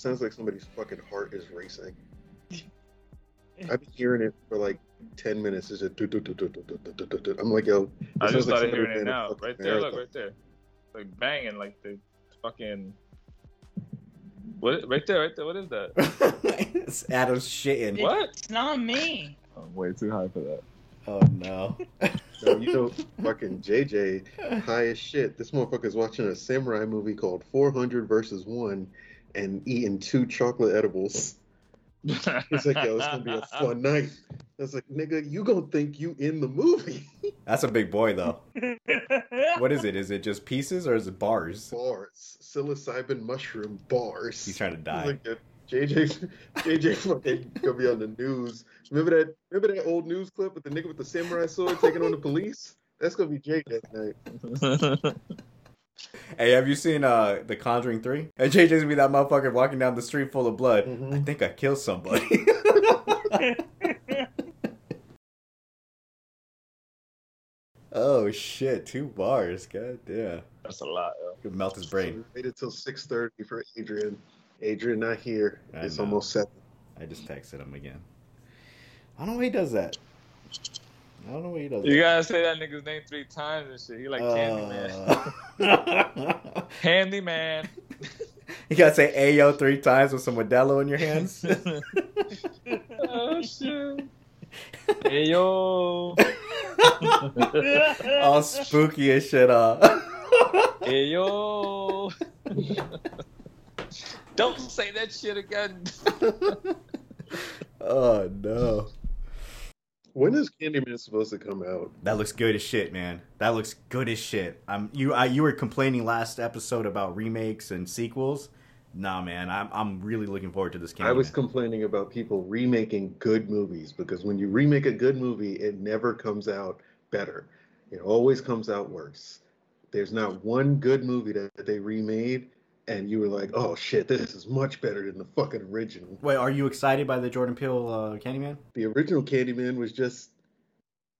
sounds like somebody's fucking heart is racing. I've been hearing it for like ten minutes. Is it? I'm like, yo. I just started like hearing it now, right there. Marathon. Look, right there. Like banging, like the fucking. What? Right there, right there. What is that? it's Adam shitting. What? It's not me. I'm way too high for that. Oh no. no, you know, fucking JJ, high as shit. This motherfucker's watching a samurai movie called 400 versus 1, and eating two chocolate edibles. He's like, yo, it's gonna be a fun night. I was like, nigga, you gonna think you in the movie. That's a big boy though. What is it? Is it just pieces or is it bars? Bars. Psilocybin mushroom bars. He's trying to He's die. like, JJ, JJ fucking gonna be on the news. Remember that? Remember that old news clip with the nigga with the samurai sword taking on the police? That's gonna be Jake that night. Hey, have you seen uh The Conjuring 3? And JJ's gonna be that motherfucker walking down the street full of blood. Mhm. I think I killed somebody. oh shit, two bars. God damn. That's a lot, yo. Could melt his So brain. we waited till 6:30 for Adrian. Adrian not here. I it's know. almost seven. I just texted him again. I don't know why he does that. I don't know why he does You gotta say that nigga's name three times and shit. He like Candyman. Uh, Handyman. you gotta say Ayo three times with some Modelo in your hands. oh shit. Ayo. yo. All spooky as shit, uh. Ayo. Don't say that shit again. oh no. When is Candyman supposed to come out? That looks good as shit, man. That looks good as shit. Um, you, I, you were complaining last episode about remakes and sequels. Nah, man, I'm, I'm really looking forward to this. Candyman. I was complaining about people remaking good movies because when you remake a good movie, it never comes out better. It always comes out worse. There's not one good movie that, that they remade, and you were like, "Oh shit, this is much better than the fucking original." Wait, are you excited by the Jordan Peele uh, Candyman? The original Candyman was just,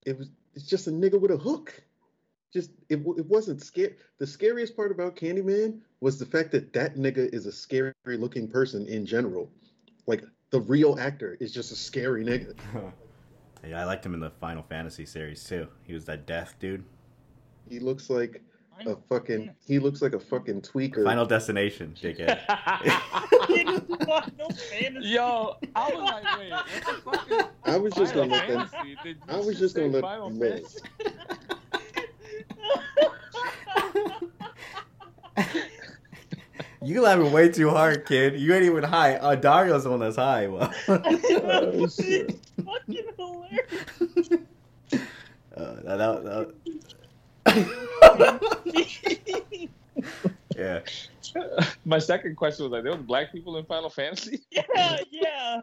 it was, it's just a nigga with a hook. Just it, it wasn't scary. The scariest part about Candyman was the fact that that nigga is a scary looking person in general. Like the real actor is just a scary nigga. yeah, I liked him in the Final Fantasy series too. He was that death dude. He looks like a fucking. He looks like a fucking tweaker. Final Destination, dickhead. Yo, I was like, wait, what the fuck is I was just gonna let them. You I was just gonna let Final them live. You laughing way too hard, kid. You ain't even high. Uh, Dario's the one that's high. Well, Oh, shit. Fucking hilarious. uh, that, that, that- yeah. My second question was like, there was black people in Final Fantasy? yeah, yeah.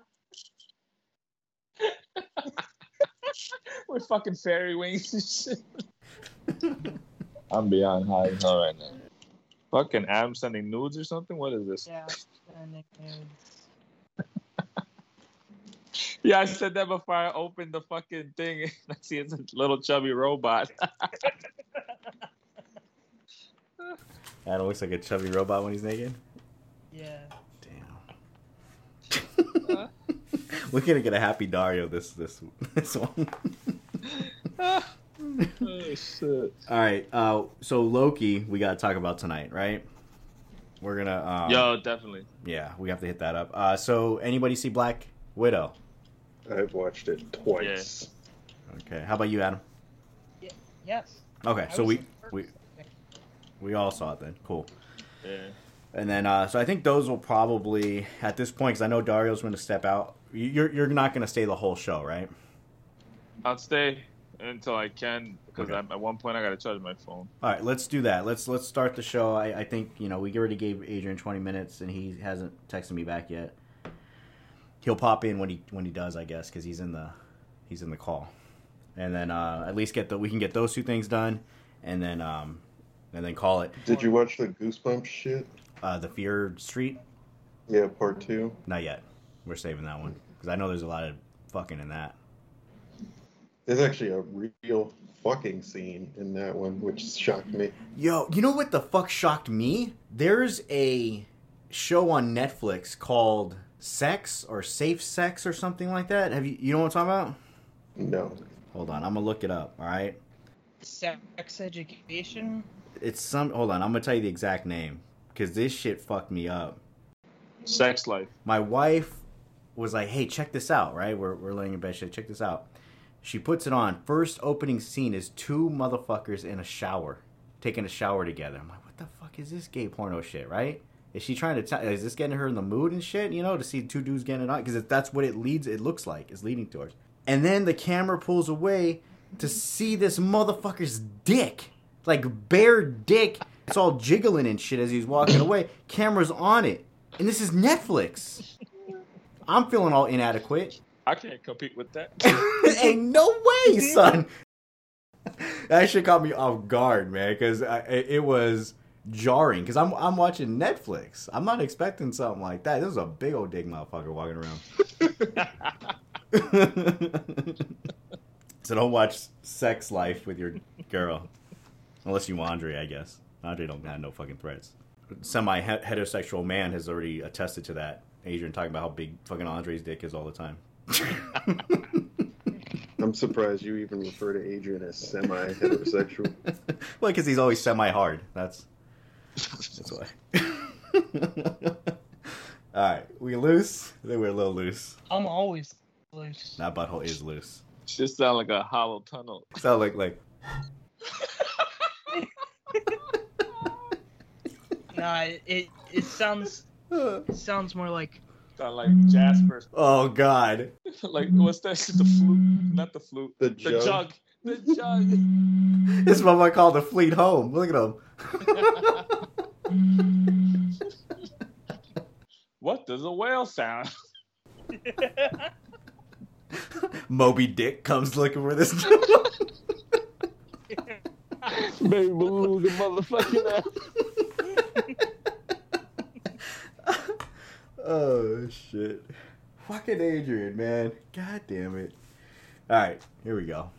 With fucking fairy wings and shit. I'm beyond high as hell right now. Fucking Adam sending nudes or something? What is this? Yeah. Sending nudes. Yeah, I said that before I opened the fucking thing. I see it's a little chubby robot. Adam looks like a chubby robot when he's naked. Yeah. Damn. We're gonna get a happy Dario this this this one. oh shit. All right. Uh, so Loki, we gotta talk about tonight, right? We're gonna. Um, Yo, definitely. Yeah, we have to hit that up. Uh, so anybody see Black Widow? I've watched it twice. Okay. How about you, Adam? Yes. Okay. I So we first we we all saw it then. Cool. Yeah. And then, uh, so I think those will probably at this point, because I know Dario's going to step out. You- You're you're not going to stay the whole show, right? I'll stay until I can because Okay. I'm at one point I gotta charge my phone. All right, let's do that. Let's let's start the show. I, I think you know we already gave Adrian 20 minutes, and he hasn't texted me back yet. He'll pop in when he when he does, I guess, because he's in the he's in the call, and then uh, at least get the we can get those two things done, and then um and then call it Did you watch the Goosebumps shit? uh, the Fear Street. Yeah, part two. Not yet. We're saving that one because I know there's a lot of fucking in that. There's actually a real fucking scene in that one, which shocked me. Yo, you know what the fuck shocked me? There's a show on Netflix called Sex or Safe Sex or something like that. Have you you know what I'm talking about? No. Hold on, I'm gonna look it up. All right, Sex education. it's some. Hold on, I'm gonna tell you the exact name because this shit fucked me up. Sex life. My wife was like, "Hey, check this out." Right, we're we're laying in bed. She said, check this out. She puts it on. First opening scene is two motherfuckers in a shower, taking a shower together. I'm like, what the fuck is this gay porno shit? Right? Is she trying to tell? Is this getting her in the mood and shit? You know, to see two dudes getting it on because that's what it leads. It looks like it's leading towards. And then the camera pulls away to see this motherfucker's dick, like bare dick. It's all jiggling and shit as he's walking away. Camera's on it, and this is Netflix. I'm feeling all inadequate. I can't compete with that. Ain't no way, son. that shit caught me off guard, man, because it was jarring. Because I'm I'm watching Netflix. I'm not expecting something like that. This is a big old dick motherfucker walking around. so don't watch Sex Life with your girl, unless you Andre, I guess. Andre don't have no fucking threats. Semi heterosexual man has already attested to that. Adrian talking about how big fucking Andre's dick is all the time. I'm surprised you even refer to Adrian as semi heterosexual. well, because he's always semi hard. That's that's why. All right, we loose. I think we're a little loose. I'm always loose. That butthole is loose. Just sound like a hollow tunnel. Sound like like. Nah, it it sounds it sounds more like Sound like Jasper. Oh God. like what's that shit? The flute? Not the flute. The The jug. jug. The jug. This motherfucker called the fleet home. Look at him. What does a whale sound? Moby Dick comes looking for this. Baby blue, the motherfucking oh shit. Fucking Adrian, man. God damn it. All right, here we go.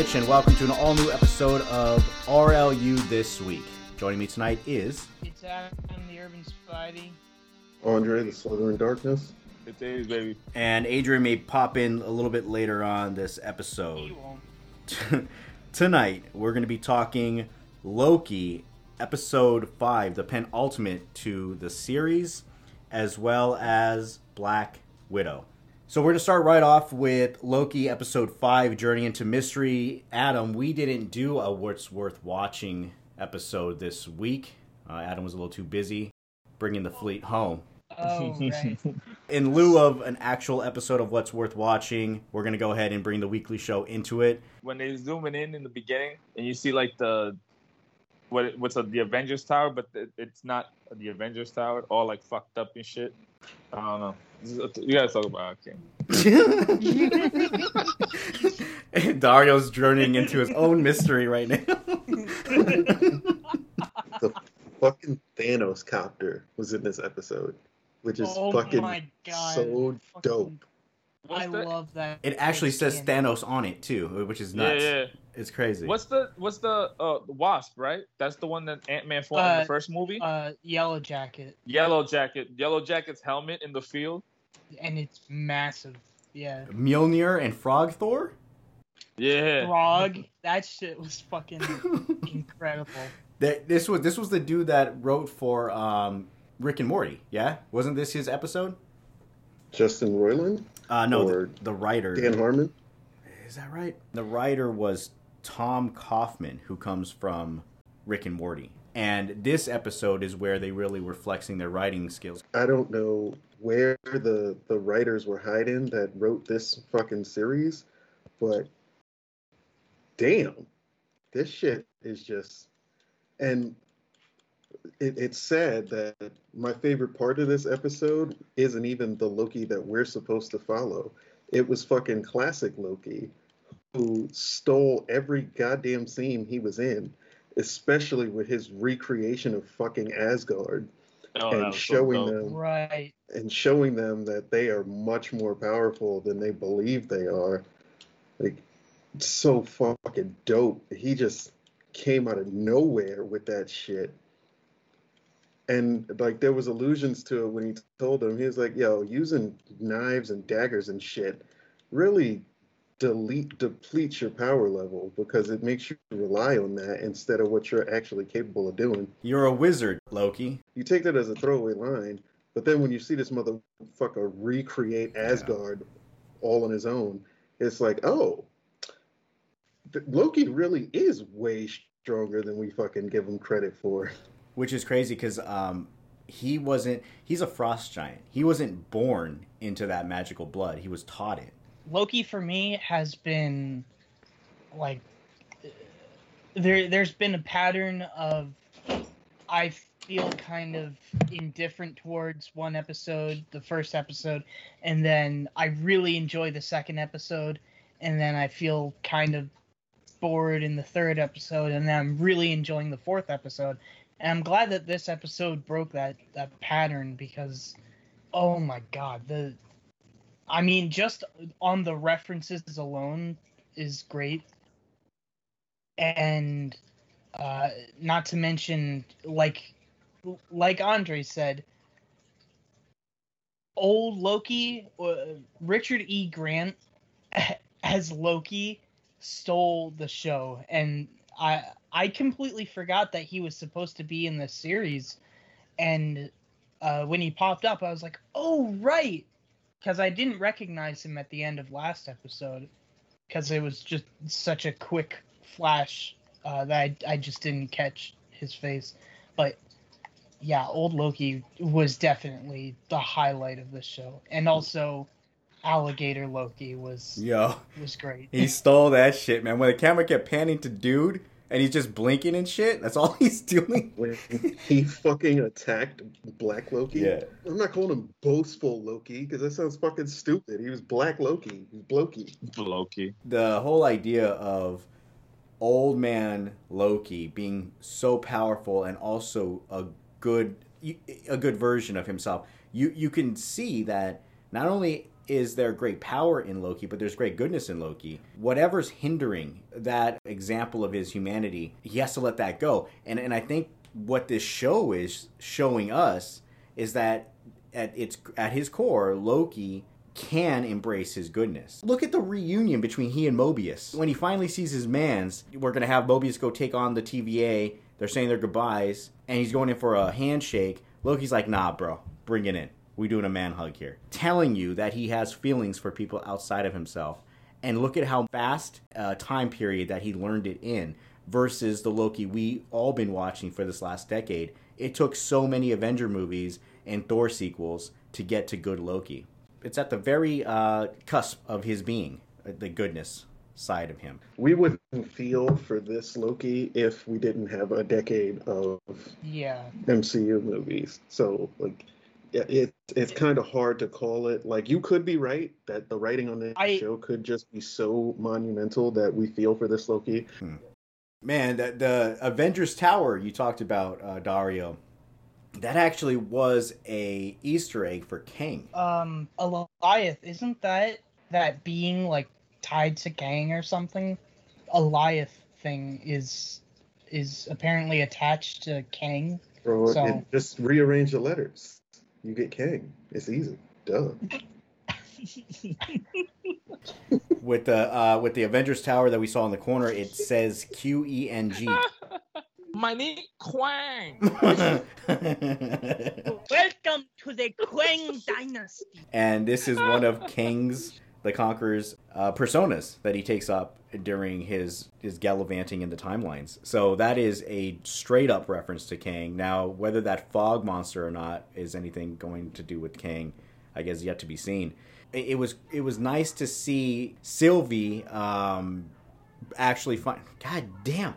Rich, and welcome to an all new episode of RLU This Week. Joining me tonight is. it's Adam the Urban Spidey. Andre, the Southern Darkness. It's A's, baby. And Adrian may pop in a little bit later on this episode. You won't. Tonight, we're going to be talking Loki, episode 5, the penultimate to the series, as well as Black Widow. So, we're going to start right off with Loki, episode 5, Journey into Mystery. Adam, we didn't do a What's Worth Watching episode this week. Uh, Adam was a little too busy bringing the fleet home. Oh right. In lieu of an actual episode of What's Worth Watching, we're going to go ahead and bring the weekly show into it. When they zooming in in the beginning and you see like the what what's a, the Avengers Tower, but it, it's not the Avengers Tower, all like fucked up and shit. I don't know. This is- You gotta talk about it, Dario's journeying into his own mystery right now. The fucking Thanos copter was in this episode, which is oh fucking my god. so Fucking- dope. What's I the, love that. it actually says skin. Thanos on it too, which is Yeah, nuts. yeah. It's crazy. What's the what's the uh Wasp, right? That's the one that Ant Man fought in Uh, the first movie. Uh, Yellow Jacket, Yellow Jacket, Yellow Jacket's helmet in the field. And it's massive. Yeah. Mjolnir and Frog Thor? Yeah. Frog. That shit was fucking incredible. That this was this was the dude that wrote for um, Rick and Morty. Yeah, wasn't this his episode? Justin Roiland, Uh, no, the, the writer. Dan Harmon. Is that right? The writer was Tom Kauffman, who comes from Rick and Morty. And this episode is where they really were flexing their writing skills. I don't know where the the writers were hiding that wrote this fucking series, but damn, this shit is just and it, it's sad that my favorite part of this episode isn't even the Loki that we're supposed to follow. It was fucking classic Loki who stole every goddamn scene he was in, especially with his recreation of fucking Asgard Oh, and was so showing them Right. and showing them that they are much more powerful than they believe they are. Like, so fucking dope. He just came out of nowhere with that shit. And like, there was allusions to it when he told him, he was like, "Yo, using knives and daggers and shit really delete depletes your power level because it makes you rely on that instead of what you're actually capable of doing." You're a wizard, Loki. you take that as a throwaway line, but then when you see this motherfucker recreate Asgard all on his own, it's like, oh, th- Loki really is way stronger than we fucking give him credit for. which is crazy because um, he wasn't he's a frost giant he wasn't born into that magical blood he was taught it Loki for me has been like there there's been a pattern of I feel kind of indifferent towards one episode, the first episode, and then I really enjoy the second episode, and then I feel kind of bored in the third episode, and then I'm really enjoying the fourth episode. And I'm glad that this episode broke that that pattern because oh my god, the I mean, just on the references alone is great, and uh, not to mention, like, like Andre said, old Loki, uh, Richard E. Grant as Loki stole the show, and I I completely forgot that he was supposed to be in the series, and uh, when he popped up, I was like, oh right because I didn't recognize him at the end of last episode because it was just such a quick flash uh, that I, I just didn't catch his face. But yeah, old Loki was definitely the highlight of the show, and also alligator Loki was yo was great. he stole that shit man when the camera kept panning to dude and he's just blinking and shit that's all he's doing When he fucking attacked Black Loki. yeah I'm not calling him boastful Loki because that sounds fucking stupid. He was Black Loki. He's Blokey. Loki. the whole idea of old man Loki being so powerful and also a good a good version of himself. You you can see that not only is there great power in Loki, but there's great goodness in Loki. Whatever's hindering that example of his humanity, he has to let that go. And and I think what this show is showing us is that at its at his core, Loki can embrace his goodness. Look at the reunion between he and Mobius. When he finally sees his mans, we're going to have Mobius go take on the TVA. They're saying their goodbyes, and he's going in for a handshake. Loki's like, nah, bro, bring it in. We doing a man hug here. Telling you that he has feelings for people outside of himself. And look at how fast uh, time period that he learned it in versus the Loki we all been watching for this last decade. It took so many Avenger movies and Thor sequels to get to good Loki it's at the very uh, cusp of his being, uh, the goodness side of him. We wouldn't feel for this Loki if we didn't have a decade of Yeah, MCU movies. So like yeah, it it's kind of hard to call it. Like you could be right that the writing on this I- show could just be so monumental that we feel for this Loki. Man, the, the Avengers Tower you talked about, uh, Dario, that actually was a Easter egg for Kang. um, Alioth isn't that that being like tied to Kang or something? Alioth thing is is apparently attached to Kang. Bro, So- it, just rearrange the letters. You get King. It's easy. Duh. With the uh, with the Avengers Tower that we saw in the corner, it says Q E N G. My name Quang. Welcome to the Quang Dynasty. and this is one of Kang's the Conqueror's uh, personas that he takes up during his his gallivanting in the timelines. So that is a straight up reference to Kang. Now, whether that fog monster or not is anything going to do with Kang, I guess yet to be seen. It, it was it was nice to see Sylvie um, actually find. God damn.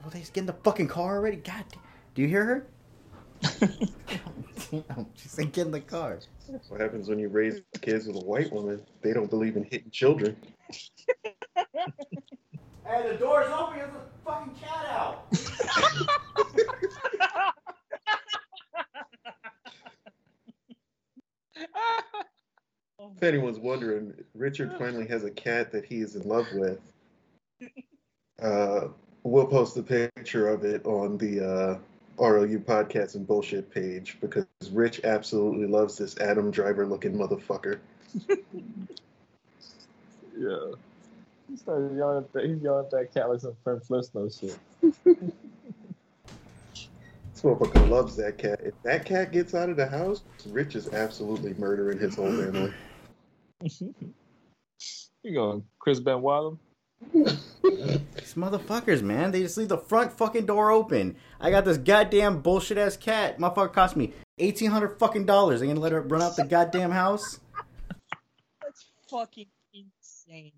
Well, they just get in the fucking car already. God, do you hear her? She's said, "Get in the car." What happens when you raise kids with a white woman? They don't believe in hitting children. Hey, the door's open. There's a fucking cat out. If anyone's wondering, Richard finally has a cat that he is in love with. Uh, we'll post a picture of it on the uh, ROU podcast and bullshit page because Rich absolutely loves this Adam Driver looking motherfucker. Yeah. He started yelling at that. He's yelling at that cat like some Fred Flintstone shit. This motherfucker loves that cat. If that cat gets out of the house, Rich is absolutely murdering his whole family. You going, Chris Benoit? Him? These motherfuckers, man. They just leave the front fucking door open. I got this goddamn bullshit ass cat. Motherfucker cost me eighteen hundred fucking dollars. They gonna let her run out the goddamn house? That's fucking insane.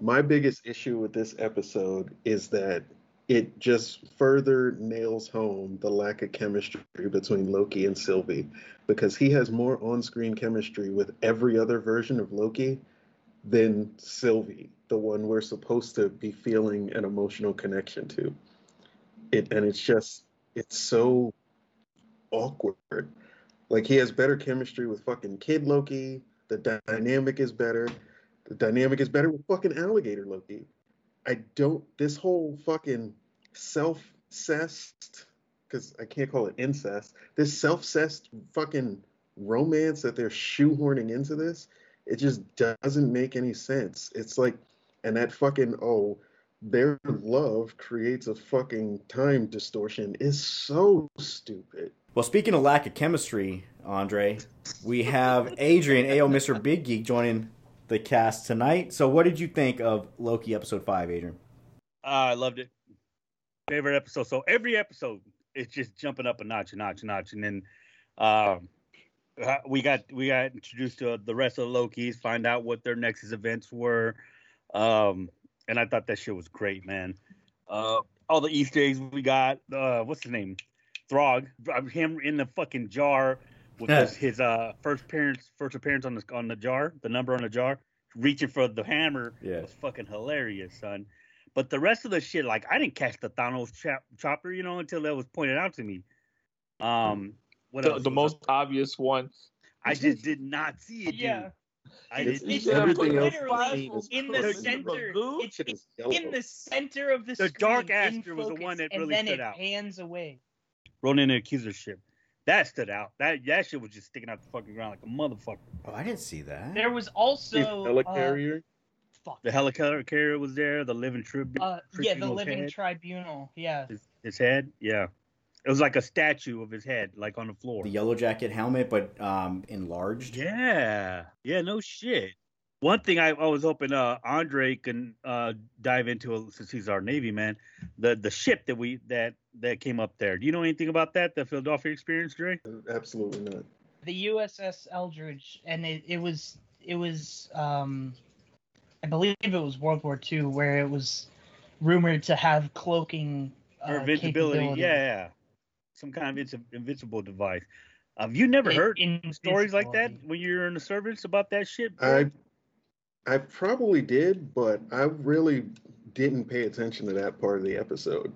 My biggest issue with this episode is that it just further nails home the lack of chemistry between Loki and Sylvie because he has more on screen chemistry with every other version of Loki than Sylvie, the one we're supposed to be feeling an emotional connection to. It and it's just it's so awkward. Like he has better chemistry with fucking Kid Loki. The dynamic is better. The dynamic is better with fucking Alligator Loki. I don't. This whole fucking self-cessed, because I can't call it incest. This self-cessed fucking romance that they're shoehorning into this, it just doesn't make any sense. It's like, and that fucking oh, their love creates a fucking time distortion is so stupid. Well, speaking of lack of chemistry, Andre, we have Adrian, AO Mr. Big Geek, joining the cast tonight. So, what did you think of Loki episode five, Adrian? I loved it. Favorite episode. So every episode is just jumping up a notch, a notch, a notch, and then um, uh, we got we got introduced to the rest of the Lokis, find out what their Nexus events were, um, and I thought that shit was great, man. Uh, all the Easter eggs we got. Uh, what's his name? Throg. Him in the fucking jar with Yeah. his, his uh first appearance first appearance on the on the jar, the number on the jar, reaching for the hammer Yeah. was fucking hilarious, son. But the rest of the shit, like I didn't catch the Thanos chop, chopper, you know, until that was pointed out to me. Um, The, else? the was most obvious one. I just did not see it. Dude. Yeah. I It's- didn't. it's everything else in the center. It's, it's in the center of the, The screen. Dark in Aster was the one that really and really then stood it out. pans away. Ronan accusership. That stood out. That that shit was just sticking out the fucking ground like a motherfucker. Oh, I didn't see that. There was also uh, helicarrier. fuck. The helicarrier was there. The living tribute. Uh, yeah, the living head. tribunal. Yeah. his, his head. Yeah, it was like a statue of his head, like on the floor. The yellow jacket helmet, but um, enlarged. Yeah, yeah, no shit. One thing I, I was hoping uh, Andre can uh, dive into since he's our Navy man, the the ship that we that that came up there. Do you know anything about that? The Philadelphia experience, Dre? Absolutely not. the USS Eldridge, and it, it was it was um, I believe it was World War II, where it was rumored to have cloaking uh, or invincibility? capability. Yeah, yeah, some kind of invi- invincible device. Have you never heard In- stories like that when you're in the service about that shit? I I probably did, but I really didn't pay attention to that part of the episode.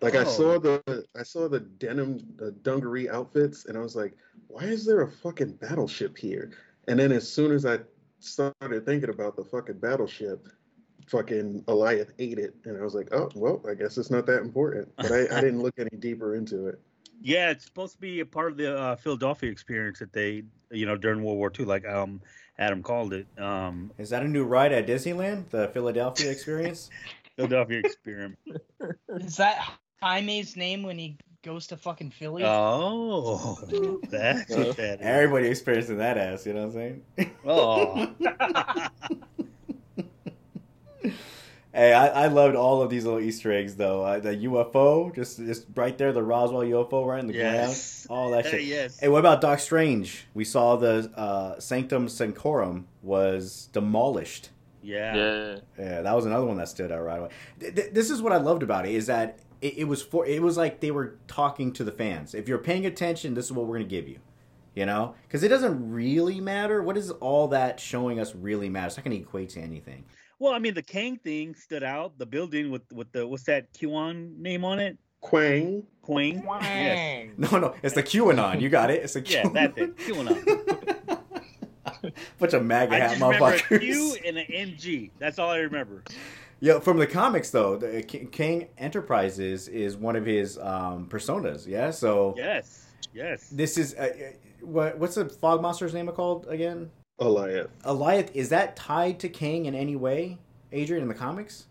Like I Oh. saw the I saw the denim the dungaree outfits and I was like, why is there a fucking battleship here? And then as soon as I started thinking about the fucking battleship, fucking Alioth ate it and I was like, oh well, I guess it's not that important. But I, I didn't look any deeper into it. Yeah, it's supposed to be a part of the uh, Philadelphia experience that they, you know, during World War II, like um Adam called it, um Is that a new ride at Disneyland? The Philadelphia Experience? Philadelphia experiment. Is that Jaime's name when he goes to fucking Philly. Oh, that's what that is. Everybody experiencing that ass, you know what I'm saying? Oh. Hey, I, I loved all of these little Easter eggs though. Uh, the UFO, just just right there, the Roswell UFO right in the Yes. ground. All that shit. yes. Hey, what about Doc Strange? We saw the uh, Sanctum Sanctorum was demolished. Yeah. Yeah. Yeah, that was another one that stood out right away. Th- th- this is what I loved about it is that it, it was for it was like they were talking to the fans. If you're paying attention, this is what we're gonna give you. You know, because it doesn't really matter. What is all that showing us really matter? It's not gonna equate to anything. Well, I mean, the Kang thing stood out. The building with with the what's that QAnon name on it? Quang. Quang. Yes. No, no, it's the QAnon. You got it. It's the Yeah, QAnon. that's it. QAnon. Bunch of MAGA I hat just remember a motherfuckers. Q and an MG. That's all I remember. Yeah, from the comics though, the King Enterprises is one of his um, personas. Yeah, so Yes. Yes. this is uh, uh, what what's the fog monster's name called again? Alioth. Alioth. Is that tied to King in any way, Adrian, in the comics?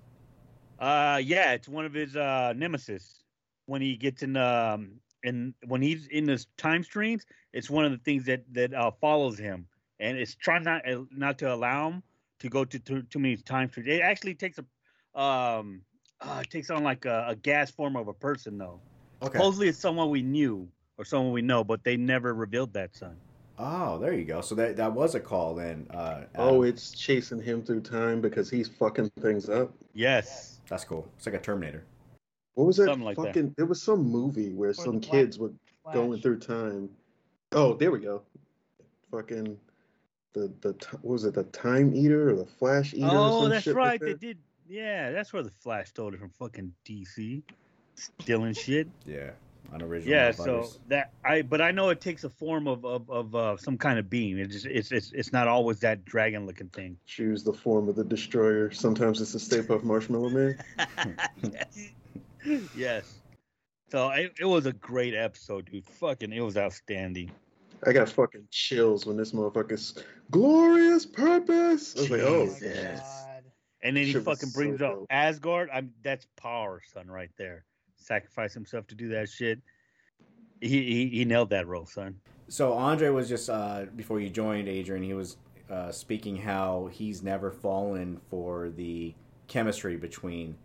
Uh, yeah, it's one of his uh nemesis. When he gets in um in when he's in his time streams, it's one of the things that that uh, follows him, and it's trying not uh, not to allow him to go to too, too many time streams. It actually takes a um uh, it takes on like a, a gas form of a person though. Okay. Supposedly it's someone we knew or someone we know, but they never revealed that son. Oh, there you go. So that that was a call then. Uh, Oh, it's chasing him through time because he's fucking things up. Yes. that's cool. It's like a Terminator. What was that Something like that. fucking? There was some movie where the some Black kids were Flash. going through time. Oh, there we go. Fucking the the what was it the Time Eater or the Flash Eater? or Oh, some that's shit right. Like they did. Yeah, that's where the Flash stole it from fucking DC, stealing shit. Yeah, unoriginal. Yeah, so that I, but I know it takes a form of of, of uh, some kind of beam. It just it's it's it's not always that dragon looking thing. Choose the form of the destroyer. Sometimes it's a Stay Puft Marshmallow Man. yes. yes. So it, it was a great episode, dude. Fucking, it was outstanding. I got fucking chills when this motherfucker's glorious purpose. I was like, oh, my Jesus. God. And then he Shit was fucking so brings up dope. Asgard. I'm that's power, son, right there. Sacrifice himself to do that shit. He he, he nailed that role, son. So Andre was just uh, before you joined, Adrian. He was uh, speaking how he's never fallen for the chemistry between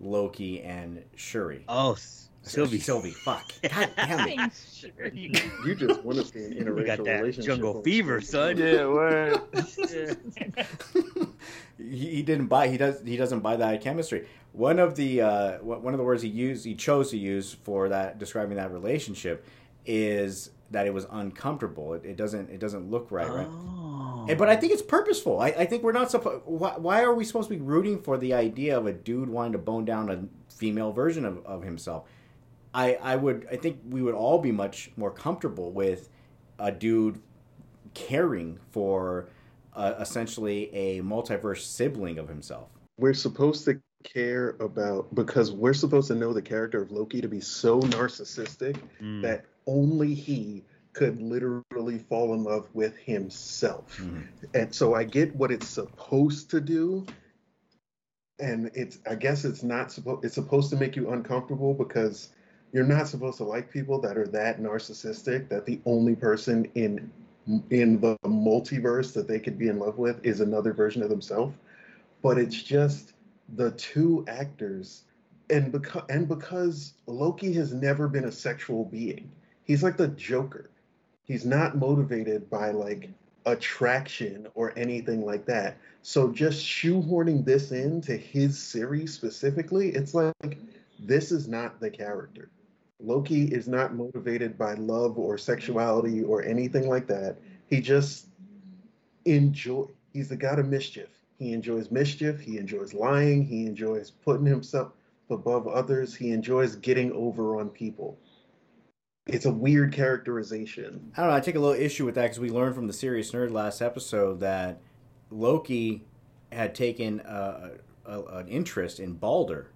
Loki and Shuri. Oh, Sylvie. Sylvie. Fuck. God damn it. Thanks, Shuri. you just want to see an interracial We got that relationship. jungle fever, son. Yeah, word. he, he didn't buy. He does. He doesn't buy that chemistry. One of the uh, one of the words he used, he chose to use for that describing that relationship, is that it was uncomfortable. It, it doesn't. It doesn't look right. Right. Oh. And- but I think it's purposeful. I, I think we're not supposed. Why, why are we supposed to be rooting for the idea of a dude wanting to bone down a female version of, of himself? I I would. I think we would all be much more comfortable with a dude caring for uh, essentially a multiverse sibling of himself. We're supposed to care about because we're supposed to know the character of Loki to be so narcissistic Mm. that only he could literally fall in love with himself. Mhm. And so I get what it's supposed to do. And it's I guess it's not supposed it's supposed to make you uncomfortable because you're not supposed to like people that are that narcissistic that the only person in in the multiverse that they could be in love with is another version of themselves. But it's just the two actors and because and because Loki has never been a sexual being. He's like the Joker. He's not motivated by like attraction or anything like that. So just shoehorning this into his series specifically, it's like this is not the character. Loki is not motivated by love or sexuality or anything like that. He just enjoy he's the god of mischief. He enjoys mischief, he enjoys lying, he enjoys putting himself above others, he enjoys getting over on people. It's a weird characterization. I don't know. I take a little issue with that because we learned from the Serious Nerd last episode that Loki had taken uh, a, an interest in Balder.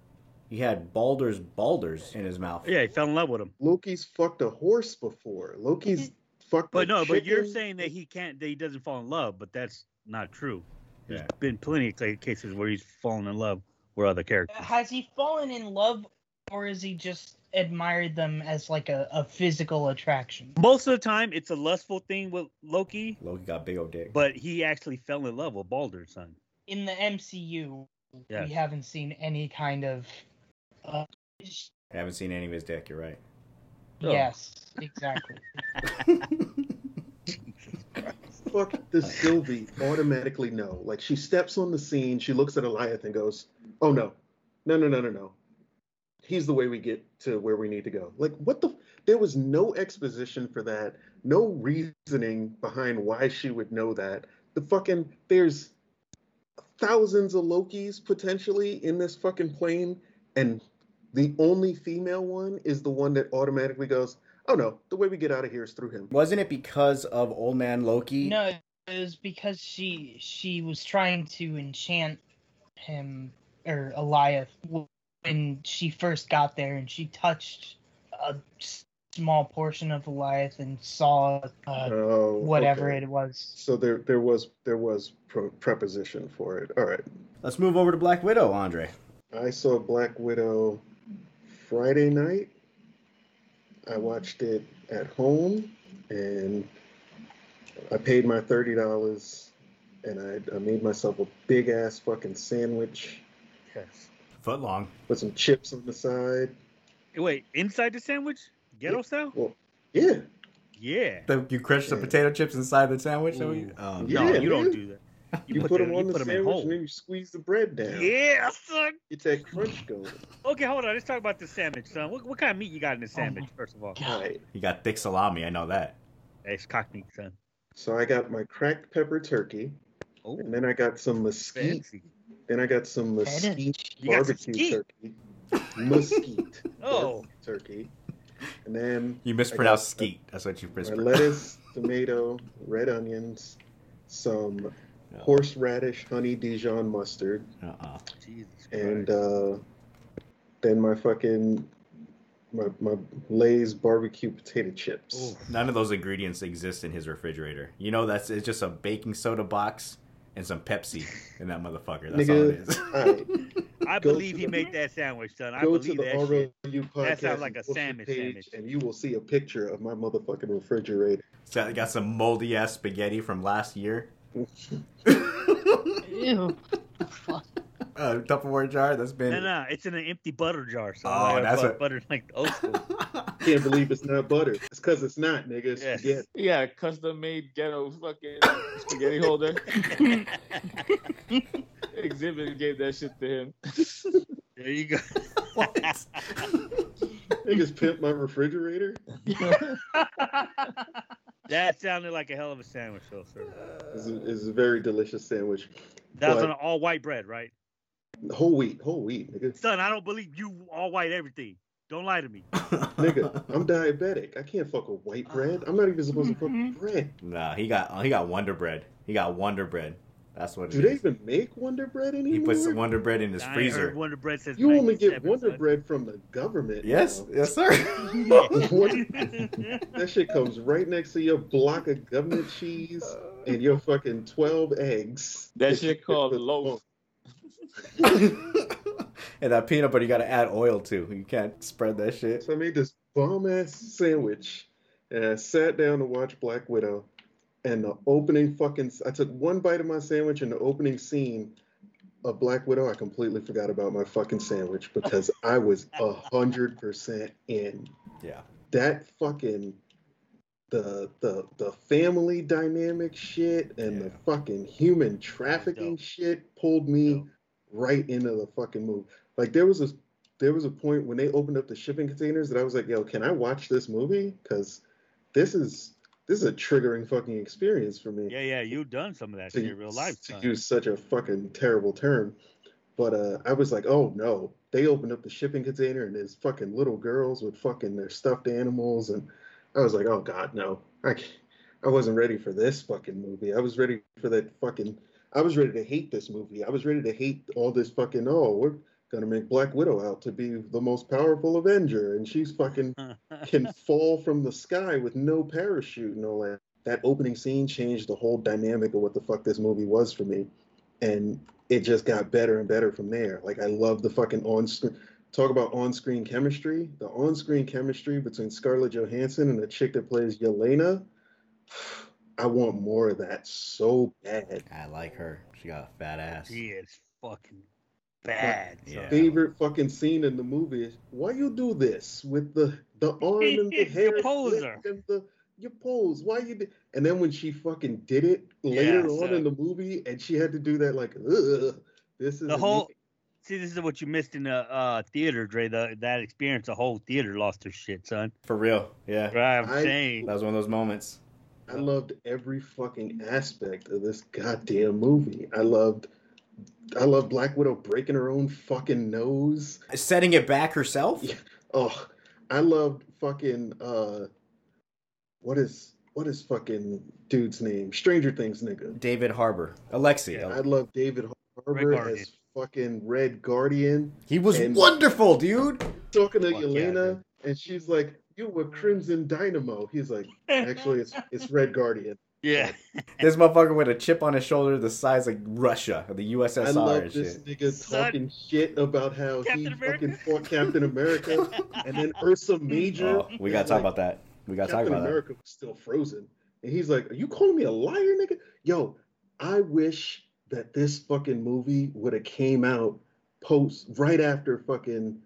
He had Balder's balders in his mouth. Yeah, he fell in love with him. Loki's fucked a horse before. Loki's fucked But a no, but you're saying that he can't, that he doesn't fall in love, but that's not true. There's Yeah. been plenty of cases where he's fallen in love with other characters. Has he fallen in love, or is he just admired them as like a, a physical attraction. Most of the time, it's a lustful thing with Loki, Loki got big old dick. but he actually fell in love with Balder's son. In the MCU, Yes. we haven't seen any kind of. Uh, I haven't seen any of his dick. You're right. Oh. Yes, exactly. Fuck does Sylvie automatically know? Like she steps on the scene, she looks at Alioth and goes, "Oh no, no, no, no, no, no. He's the way we get to where we need to go." Like what the? There was no exposition for that, no reasoning behind why she would know that. The fucking there's thousands of Lokis potentially in this fucking plane, and the only female one is the one that automatically goes, "Oh no, the way we get out of here is through him." Wasn't it because of old man Loki? No, it was because she she was trying to enchant him or Alioth when she first got there, and she touched a small portion of Alioth and saw uh, Oh, whatever okay. it was. So there, there was, there was pro- preposition for it. All right. Let's move over to Black Widow, Andre. I saw Black Widow Friday night. I watched it at home, and I paid my thirty dollars, and I, I made myself a big ass fucking sandwich, Yes. Foot long. with some chips on the side. Wait, inside the sandwich, ghetto style? Well, yeah, Yeah. The, you crunch the potato chips inside the sandwich? Ooh. So you- oh, Yeah, no, you don't do that. You, put put, them- them on you the put 'em in sandwich, whole. and then you squeeze the bread down. Yeah, son. Get that crunch going. Okay, hold on. Let's talk about the sandwich, son. What, what kind of meat you got in the Oh sandwich, first of all? All right. You got thick salami. I know that. It's cock meat, son. So I got my cracked pepper turkey, Oh, and then I got some mesquite fancy. Then I got some That is- mesquite You got some barbecue turkey. Mesquite Oh. barbecue turkey. And then You mispronounced skeet. That's what you my mispronounced. lettuce, tomato, red onions, some horseradish, honey Dijon mustard, Uh-uh. Jesus and uh, then my fucking my my Lay's barbecue potato chips. Ooh. None of those ingredients exist in his refrigerator. You know, that's it's just a baking soda box and some Pepsi in that motherfucker. That's all it is. All right. I go believe he the- made that sandwich, son. I Go to believe the that shit. Podcast. That sounds like a sandwich sandwich. and you will see a picture of my motherfucking refrigerator. It's got, got some moldy ass spaghetti from last year. Ew. Fuck. a Tupperware jar that's been. No, no, it's in an empty butter jar. So Oh, like, that's bu- what- butter like the old school. Can't believe it's not butter. It's because it's not, nigga. It's Yes. spaghetti. Yeah, custom made ghetto fucking spaghetti holder. Xzibit gave that shit to him. there you go. What? Niggas pimp my refrigerator. That sounded like a hell of a sandwich, though, sir. It's a, it's a very delicious sandwich. That was But- on all white bread, right? Whole wheat, whole wheat, nigga. Son, I don't believe you all white everything. Don't lie to me. Nigga, I'm diabetic. I can't fuck with white bread. I'm not even supposed to fuck with bread. Nah, he got he got Wonder Bread. He got Wonder Bread. That's what. Do it they is. even make Wonder Bread anymore? He puts Wonder Bread in his I freezer. heard Wonder Bread since you only get Wonder son. Bread from the government. Yes, now. yes, sir. That shit comes right next to your block of government cheese uh. and your fucking 12 eggs. That shit called loaf. and that peanut butter, you got to add oil to. You can't spread that shit. So I made this bomb ass sandwich and I sat down to watch Black Widow. And the opening fucking, I took one bite of my sandwich and the opening scene of Black Widow, I completely forgot about my fucking sandwich because I was a hundred percent in. Yeah. That fucking the the the family dynamic shit and the fucking human trafficking dope. shit pulled me Dope. right into the fucking movie. Like there was a there was a point when they opened up the shipping containers that I was like, yo, can I watch this movie? Because this is this is a triggering fucking experience for me Yeah, yeah, you've done some of that to, shit in real life, to son. use such a fucking terrible term. But uh, I was like, oh no. They opened up the shipping container and there's fucking little girls with fucking their stuffed animals. And I was like, oh God, no. I, I wasn't ready for this fucking movie. I was ready for that fucking. I was ready to hate this movie. I was ready to hate all this fucking, oh, we're going to make Black Widow out to be the most powerful Avenger. And she's fucking can fall from the sky with no parachute and all that. That opening scene changed the whole dynamic of what the fuck this movie was for me. And it just got better and better from there. Like I love the fucking on screen talk about on-screen chemistry. The on-screen chemistry between Scarlett Johansson and the chick that plays Yelena. I want more of that so bad. I like her. She got a fat ass. She is fucking bad. Yeah. son. Favorite fucking scene in the movie is why you do this with the the arm and the hair poser. flip and the you pose. Why you did? And then when she fucking did it later Yeah, on in the movie, and she had to do that like, ugh, this is The whole see, this is what you missed in the uh, theater, Dre. The, that experience, the whole theater lost their shit, son. For real. Yeah. Right, I'm I- saying. That was one of those moments. I loved every fucking aspect of this goddamn movie. I loved. I love Black Widow breaking her own fucking nose. Setting it back herself? Yeah. Oh, I loved fucking uh what is what is fucking dude's name? Stranger Things nigga. David Harbour. Alexi. Yeah. I love David Harbour as fucking Red Guardian He was And- wonderful, dude. talking to Fuck Yelena dude. and she's like, You were Crimson Dynamo. He's like, Actually it's it's Red Guardian. Yeah. This motherfucker with a chip on his shoulder the size of Russia, the the I love and this shit. nigga Son. talking shit about how Captain he America. fucking fought Captain America and then Ursa Major. Oh, we gotta talk about that. We gotta talk Captain about that. America was still frozen. And he's like, Are you calling me a liar, nigga? Yo, I wish that this fucking movie would have came out post right after fucking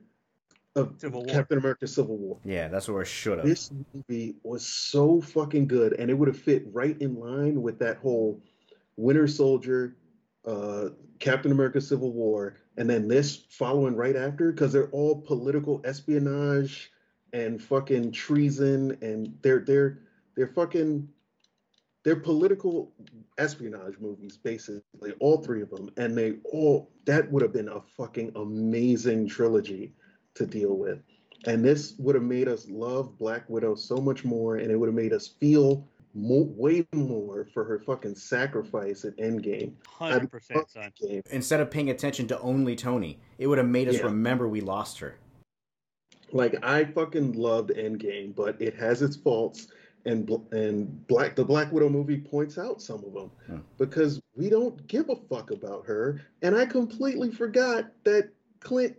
uh, Civil War. Captain America Civil War. Yeah, that's where it should have. This movie was so fucking good, and it would have fit right in line with that whole Winter Soldier, uh, Captain America Civil War, and then this following right after, because they're all political espionage and fucking treason, and they're they're they're fucking they're political espionage movies, basically, all three of them, and they all that would have been a fucking amazing trilogy to deal with. And this would have made us love Black Widow so much more, and it would have made us feel mo way more for her fucking sacrifice at Endgame. Hundred percent, son. Game. Instead of paying attention to only Tony, it would have made us Yeah. remember we lost her. Like I fucking loved Endgame, but it has its faults, and and Black the Black Widow movie points out some of them Hmm. because we don't give a fuck about her, and I completely forgot that Clint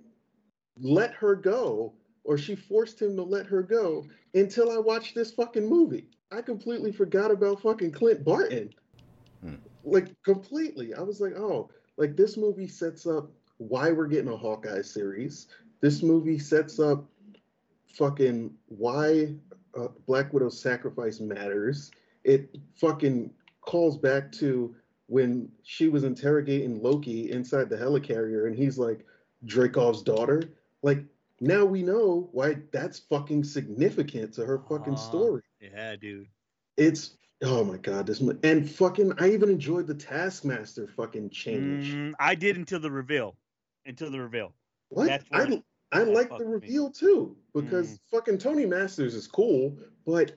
let her go, or she forced him to let her go until I watched this fucking movie. I completely forgot about fucking Clint Barton. Hmm. Like completely. I was like, oh, like this movie sets up why we're getting a Hawkeye series. This movie sets up fucking why uh, Black Widow's sacrifice matters. It fucking calls back to when she was interrogating Loki inside the helicarrier, and he's like Dreykov's daughter. Like now we know why that's fucking significant to her fucking Aw. story. Yeah, dude. It's oh my god, this and fucking I even enjoyed the Taskmaster fucking change. Mm, I did until the reveal. Until the reveal. What? That's I I like the fucked me. reveal too because Mm. fucking Tony Masters is cool, but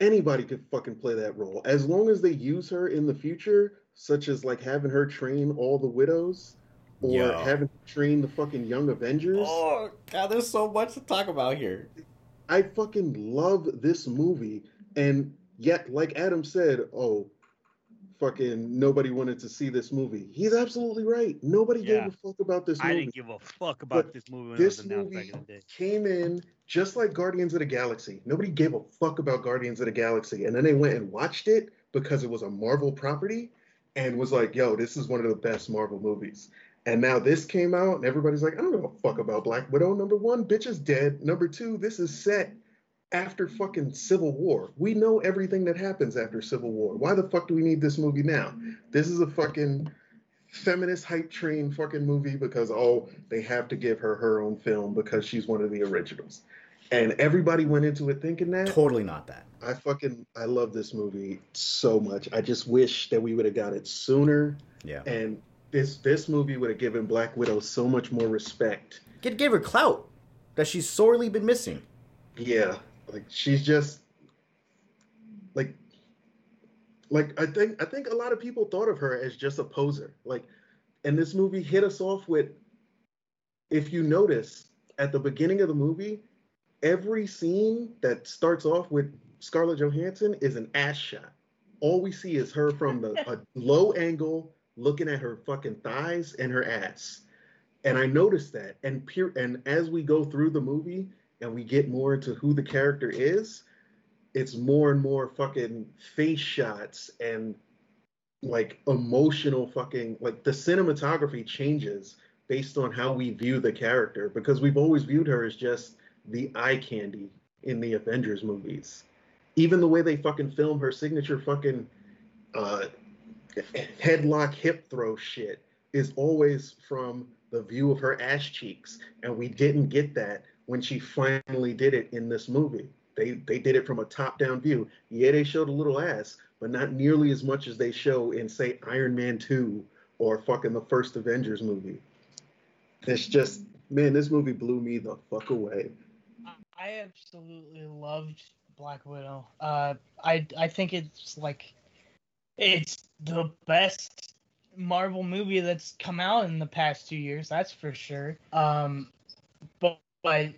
anybody could fucking play that role as long as they use her in the future, such as like having her train all the widows or Yo. having her train the fucking young Avengers. Oh god, there's so much to talk about here. I fucking love this movie, and yet, like Adam said, oh, fucking nobody wanted to see this movie. He's absolutely right. Nobody Yeah. gave a fuck about this movie. I didn't give a fuck about But this movie when this it was announced movie back in the day. came in just like Guardians of the Galaxy. Nobody gave a fuck about Guardians of the Galaxy, and then they went and watched it because it was a Marvel property, and was like, "Yo, this is one of the best Marvel movies." And now this came out, and everybody's like, "I don't give a fuck about Black Widow." Number one, bitch is dead. Number two, this is set after fucking Civil War. We know everything that happens after Civil War. Why the fuck do we need this movie now? This is a fucking feminist hype train fucking movie because oh they have to give her her own film because she's one of the originals and everybody went into it thinking that Totally not that. i fucking i love this movie so much i just wish that we would have got it sooner Yeah. and this this movie would have given black widow so much more respect. Get gave her clout that she's sorely been missing. yeah like she's just like like i think i think a lot of people thought of her as just a poser. Like and this movie hit us off with if you notice at the beginning of the movie every scene that starts off with scarlett johansson is an ass shot. All we see is her from the a low angle looking at her fucking thighs and her ass And I noticed that. And pure and as we go through the movie and we get more into who the character is, it's more and more fucking face shots and like emotional fucking like the cinematography changes based on how we view the character because we've always viewed her as just the eye candy in the Avengers movies. Even the way they fucking film her signature fucking uh, headlock hip throw shit is always from the view of her ass cheeks, and we didn't get that when she finally did it in this movie. They they did it from a top down view. Yeah, they showed a little ass, but not nearly as much as they show in say Iron Man 2 or fucking the first Avengers movie. It's just man, this movie blew me the fuck away. I absolutely loved Black Widow. Uh, I I think it's like it's the best Marvel movie that's come out in the past two years. That's for sure. Um, but but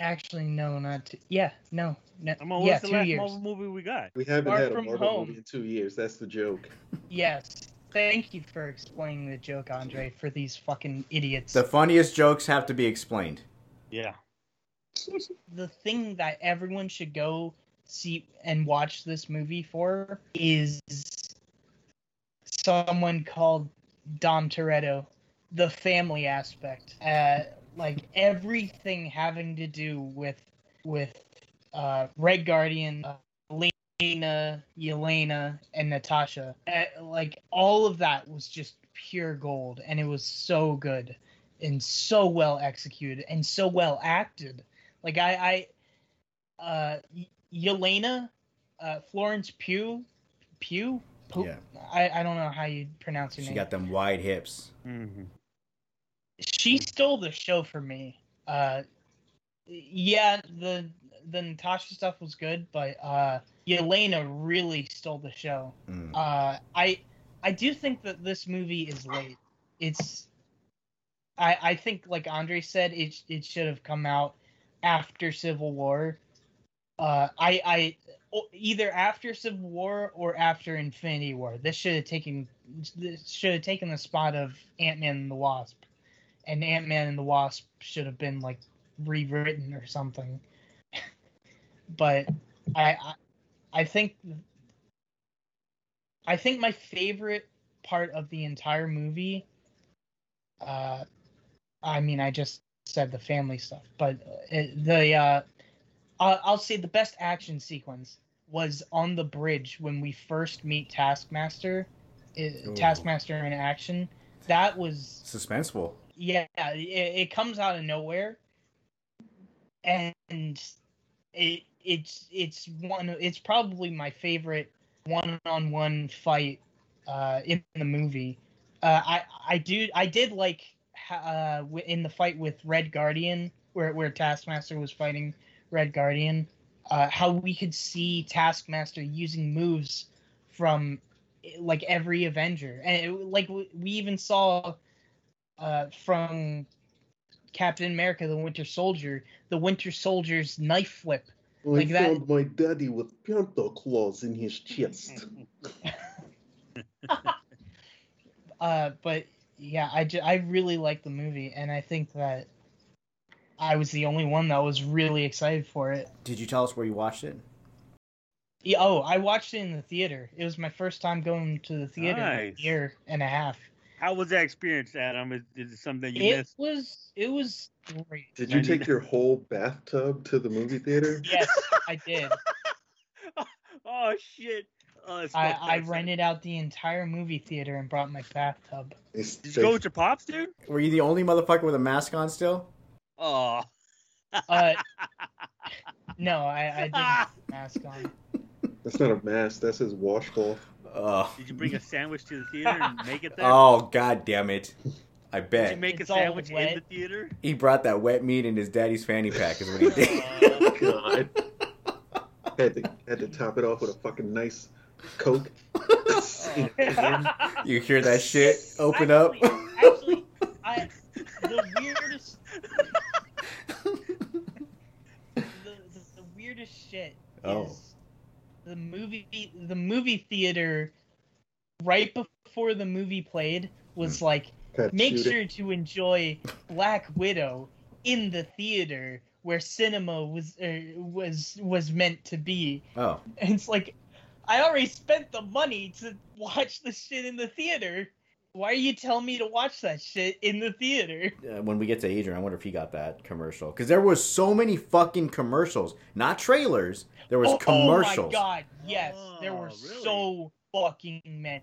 actually no, not two, yeah no no I'm on, yeah what's the two last years. Marvel movie we got? We haven't Far had a Marvel Home. movie in two years. That's the joke. Yes. Thank you for explaining the joke, Andre, for these fucking idiots. The funniest jokes have to be explained. Yeah. the thing that everyone should go see and watch this movie for is someone called Dom Toretto, the family aspect. Uh, like everything having to do with with uh, Red Guardian, uh, Lena, Yelena, and Natasha. Uh, like all of that was just pure gold, and it was so good and so well executed and so well acted. Like I, I, uh, Yelena, uh, Florence Pugh, Pugh, Pugh? Yeah. I, I don't know how you pronounce her She name. She got them wide hips. hmm she stole the show for me. Uh, yeah, the the Natasha stuff was good, but uh, Yelena really stole the show. Mm. Uh, I I do think that this movie is late. It's I I think like Andre said, it it should have come out after Civil War. Uh, I I either after Civil War or after Infinity War. This should have taken this should have taken the spot of Ant Man and the Wasp, and Ant Man and the Wasp should have been like rewritten or something. but I, I I think I think my favorite part of the entire movie uh I mean I just said the family stuff, but it, the uh I'll, I'll say the best action sequence was on the bridge when we first meet Taskmaster. Ooh. Taskmaster in action. That was Suspenseful. yeah, it, it comes out of nowhere, and it it's it's one it's probably my favorite one-on-one fight uh, in the movie. Uh, I I do I did like uh, in the fight with Red Guardian where where Taskmaster was fighting Red Guardian, uh, how we could see Taskmaster using moves from like every Avenger, and it, like we we even saw uh, from Captain America: The Winter Soldier, the Winter Soldier's knife flip. I Like that- found my daddy with Panther claws in his chest. Uh, but yeah, I, ju- I really like the movie, and I think that I was the only one that was really excited for it. Did you tell us where you watched it? Yeah, oh, I watched it in the theater. It was my first time going to the theater in a year and a half. How was that experience, Adam? Is, is it something you It missed? was it was great. Did you take your whole bathtub to the movie theater? Yes, I did. oh shit! Oh, I, I rented out the entire movie theater and brought my bathtub. It's Did you go with your pops, dude? Were you the only motherfucker with a mask on still? Oh. Uh, no, I, I didn't mask on. That's not a mask. That's his washcloth. Oh. Did you bring a sandwich to the theater and make it there? Oh god damn it. I Did you bet. make It's a sandwich in the theater? He brought that wet meat in his daddy's fanny pack is what he did. Oh, God. had to had to top it off with a fucking nice Coke. you hear that shit open up? Actually, actually, I the weirdest the, the, the weirdest shit Oh. the movie the movie theater right before the movie played was like Pat make shooting. sure to enjoy Black Widow in the theater where cinema was er, was was meant to be. Oh, And it's like, I already spent the money to watch the shit in the theater. Why are you telling me to watch that shit in the theater? uh, when we get to Adrian, I wonder if he got that commercial because there was so many fucking commercials, not trailers. There was oh, commercials. Oh my god, yes, there were Oh, really? so fucking many.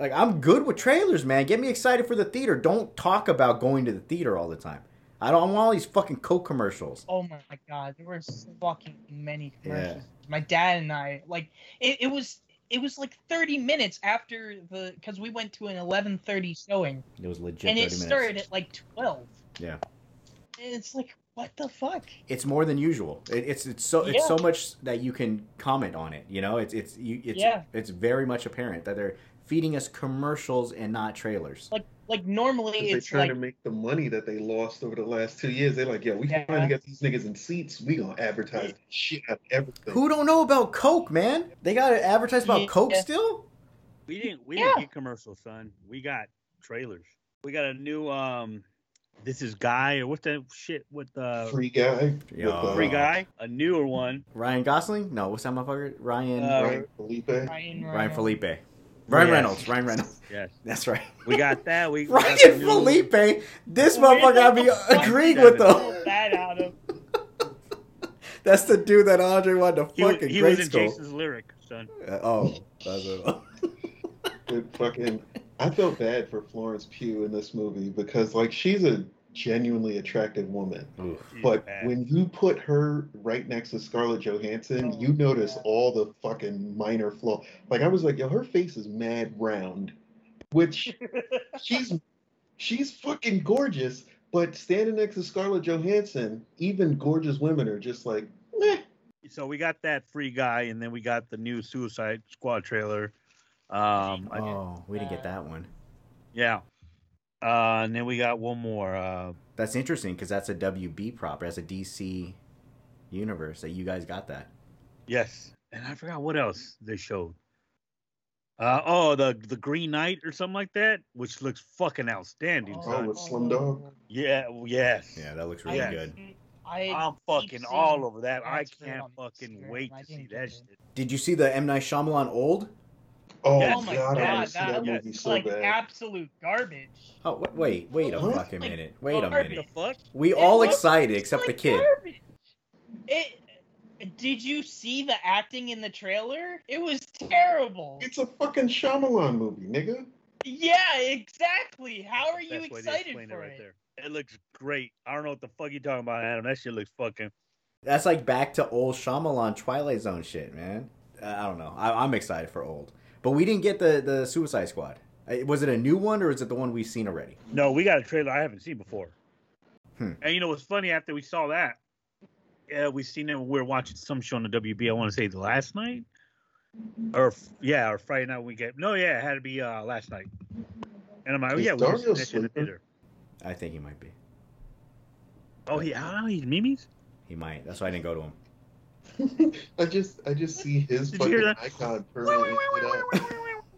Like I'm good with trailers, man. Get me excited for the theater. Don't talk about going to the theater all the time. I don't want all these fucking Coke commercials. Oh my god, there were so fucking many Yeah. commercials. My dad and I like it, it was it was like 30 minutes after the because we went to an 11:30 showing It was legit. and 30 it minutes. started at like 12. Yeah. And it's like what the fuck? It's more than usual. It, it's it's so it's Yeah. so much that you can comment on it. You know, it's it's you, it's Yeah. it's very much apparent that they're feeding us commercials and not trailers. Like like normally 'Cause They're it's trying like to make the money that they lost over the last two years. They're like, yo, we Yeah. trying to get these niggas in seats. We gonna advertise the shit out of everything. Who don't know about Coke, man? They got to advertise about Yeah. Coke still. We didn't we Yeah. didn't get commercials, son. We got trailers. We got a new um this is guy or what's that shit with the Free guy. Yo. with, uh, free guy? A newer one. Ryan Gosling? No, what's that motherfucker? Ryan Uh, Ryan Phillippe. Ryan, Ryan Reynolds. Phillippe. Ryan Yes. Reynolds. Ryan Reynolds. Yes. That's right. We got that. We we got Ryan the new- Phillippe. This Where motherfucker got me fuck agreeing with them. That out of That's the dude that Andre wanted to He, was- fucking he grade was in school. Jason's lyric, son. Uh, oh, that's it. It fucking. I felt bad for Florence Pugh in this movie because like she's a genuinely attractive woman. Oof. But when you put her right next to Scarlett Johansson, Oh, you notice yeah. all the fucking minor flaw. Like I was like, yo, her face is mad round, which she's she's fucking gorgeous. But standing next to Scarlett Johansson, even gorgeous women are just like, meh. so we got that free guy, and then we got the new Suicide Squad trailer. Um, I- Oh, we didn't get that one. yeah. Uh, and then we got one more. Uh, That's interesting because that's a WB proper. That's a DC universe that you guys got that. yes, and I forgot what else they showed. Uh, oh, the the Green Knight or something like that, which looks fucking outstanding, Oh, son. with Slumdog? Yeah, yes. Yeah, that looks really Yeah. good. I I'm fucking all over that. I ads for it can't fucking wait to see that it. shit. Did you see the M Night Shyamalan old? Oh, Yes. Oh my god, god, want to see that that looks movie so like bad. absolute garbage. Oh, wait, wait, wait a What? fucking Like minute. Wait a minute. The fuck? We It all looks excited except the kid. garbage. It. Did you see the acting in the trailer? It was terrible. It's a fucking Shyamalan movie, nigga. Yeah, exactly. How are you Best way to excited explain for it right it? there. It looks great. I don't know what the fuck you talking about, Adam. That shit looks fucking. That's like back to old Shyamalan Twilight Zone shit, man. Uh, I don't know. I, I'm excited for old, but we didn't get the the Suicide Squad. Uh, Was it a new one or is it the one we've seen already? No, we got a trailer I haven't seen before. Hmm. And you know what's funny? After we saw that, yeah, we seen it. when We were watching some show on the WB. I want to say the last night, or yeah, or Friday night. We get no, yeah, it had to be uh, last night. And I'm like, oh yeah, we were Dario seeing that shit in the sleeping? theater. I think he might be. Oh yeah, oh, he's Mimi's. He might. That's why I didn't go to him. I just I just see his Did fucking icon permanently lit up.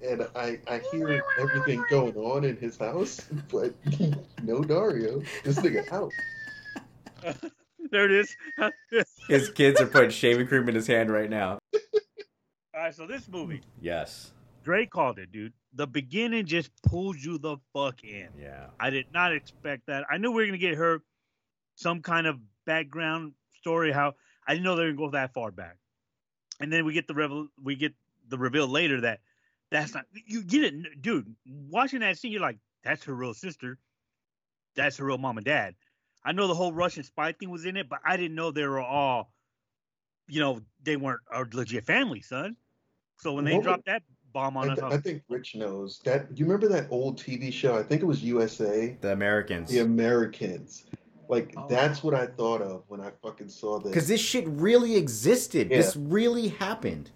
And I, I hear everything going on in his house, but no Dario. This nigga out. There it is. His kids are putting shaving cream in his hand right now. All right, so this movie, Yes. Drake called it, dude. The beginning just pulls you the fuck in. Yeah. I did not expect that. I knew we were gonna get her some kind of background story. How I didn't know they were gonna go that far back. And then we get the revel we get the reveal later that that's not you get it, dude. Watching that scene, you're like, that's her real sister. That's her real mom and dad. I know the whole Russian spy thing was in it, but I didn't know they were all, you know, they weren't a legit family, son. So when they What dropped that bomb on I, us, I I think Rich knows that. You remember that old TV show? I think it was USA, The Americans. The Americans. Like Oh. that's what I thought of when I fucking saw this. Because this shit really existed. Yeah. This really happened.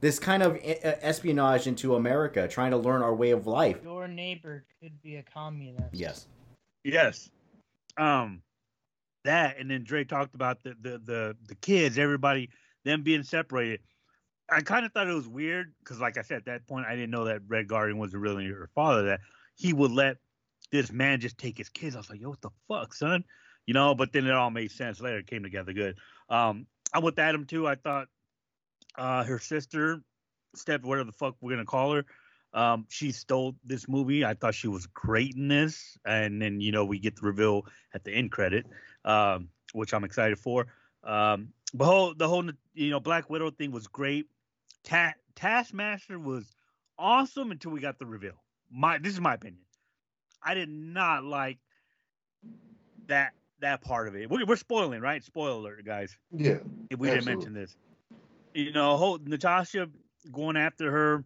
This kind of e- uh, espionage into America, trying to learn our way of life. Your neighbor could be a communist. Yes. Yes. Um that and then Dre talked about the the the, the kids, everybody them being separated. I kind of thought it was weird because, like I said, at that point, I didn't know that Red Guardian was really her father. That he would let this man just take his kids. I was like, yo, what the fuck, son? You know, but then it all made sense later. It came together good. Um, I'm with Adam too. I thought uh, her sister, Steph, whatever the fuck we're gonna call her, um, she stole this movie. I thought she was great in this, and then you know we get the reveal at the end credit, um, which I'm excited for. Um, but whole the whole you know Black Widow thing was great. Ta- Taskmaster was awesome until we got the reveal. My this is my opinion. I did not like that that part of it. We're, we're spoiling, right? Spoiler alert, guys. Yeah. If we didn't mention this, you know, whole Natasha going after her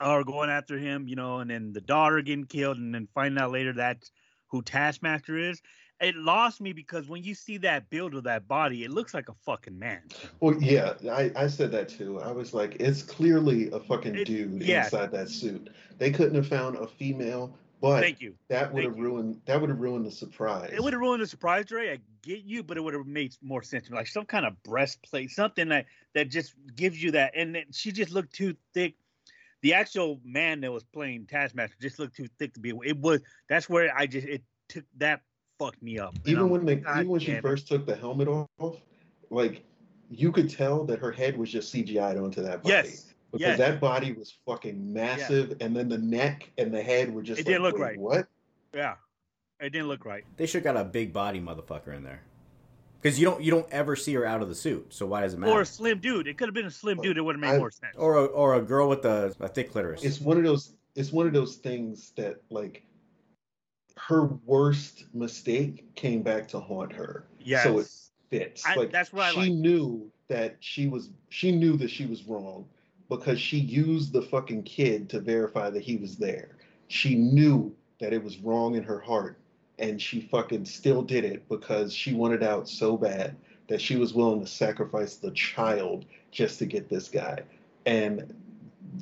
or going after him, you know, and then the daughter getting killed, and then finding out later that's who Taskmaster is. It lost me because when you see that build of that body, it looks like a fucking man. Well, yeah, I, I said that too. I was like, it's clearly a fucking It- dude yeah. inside that suit. They couldn't have found a female, but Thank you. that would have ruined that would have ruined the surprise. It would have ruined the surprise, Dre. I get you, but it would have made more sense. Like some kind of breastplate, something that that just gives you that. And then she just looked too thick. The actual man that was playing Taskmaster just looked too thick to be. It was. That's where I just it took that fucked me up. And even I'm- when they God even when she damn it. first took the helmet off, like you could tell that her head was just CGI'd onto that body. yes, Because yes. that body was fucking massive, and then the neck and the head were just It like, didn't look "Wait, right." What? yeah, it didn't look right. They should have got a big body motherfucker in there. Because you don't you don't ever see her out of the suit, so why does it matter? Or a slim dude. It could have been a slim dude. It would have made I- more sense. or a, or a girl with a, a thick clitoris. It's one of those. It's one of those things that like her worst mistake came back to haunt her. yes. So it fits. I- like that's what she like. knew that she was. She knew that she was wrong because she used the fucking kid to verify that he was there. She knew that it was wrong in her heart, and she fucking still did it because she wanted out so bad that she was willing to sacrifice the child just to get this guy. And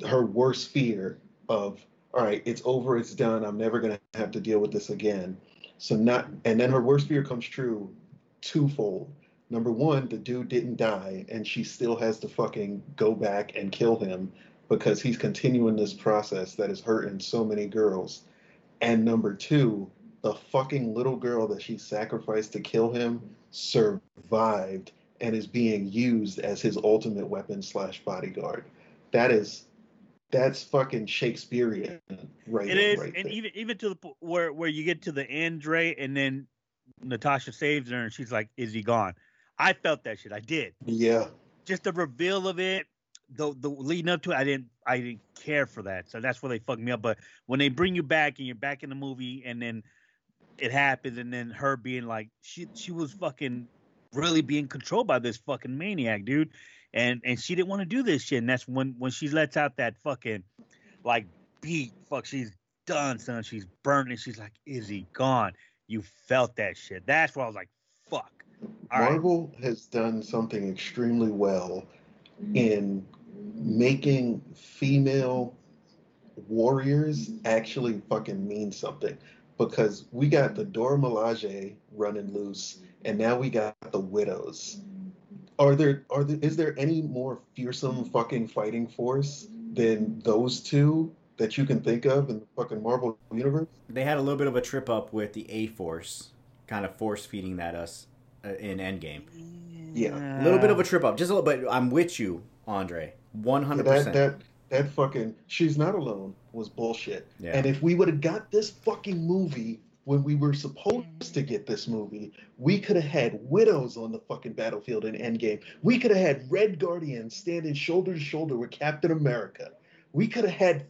her worst fear of, all right, it's over, it's done, I'm never gonna have to deal with this again. So not, and then her worst fear comes true twofold. Number one, the dude didn't die, and she still has to fucking go back and kill him because he's continuing this process that is hurting so many girls. And number two, the fucking little girl that she sacrificed to kill him survived and is being used as his ultimate weapon slash bodyguard. That is, that's fucking Shakespearean, right? It is, right and there. even even to the where where you get to the end, Dre, and then Natasha saves her, and she's like, "Is he gone?" I felt that shit. I did. yeah, Just the reveal of it, the the leading up to it, I didn't I didn't care for that. So that's where they fucked me up. But when they bring you back and you're back in the movie, and then it happens, and then her being like, she she was fucking really being controlled by this fucking maniac, dude. And and she didn't want to do this shit. And that's when when she lets out that fucking like beat, fuck, she's done, son. She's burnt, and she's like, "Is he gone?" You felt that shit. That's where I was like, "Fuck." All right. Marvel has done something extremely well mm-hmm. in making female warriors actually fucking mean something. Because we got the Dora Milaje running loose, and now we got the widows. Are there are there is there any more fearsome fucking fighting force than those two that you can think of in the fucking Marvel universe? they had a little bit of a trip up with the A Force, kind of force feeding that us uh, in Endgame. Yeah. A little bit of a trip up, just a little bit. I'm with you, Andre, one hundred percent. that that fucking she's not alone was bullshit. Yeah. And if we would have got this fucking movie when we were supposed mm-hmm. to get this movie, we could have had widows on the fucking battlefield in Endgame. We could have had Red Guardian standing shoulder to shoulder with Captain America. We could have had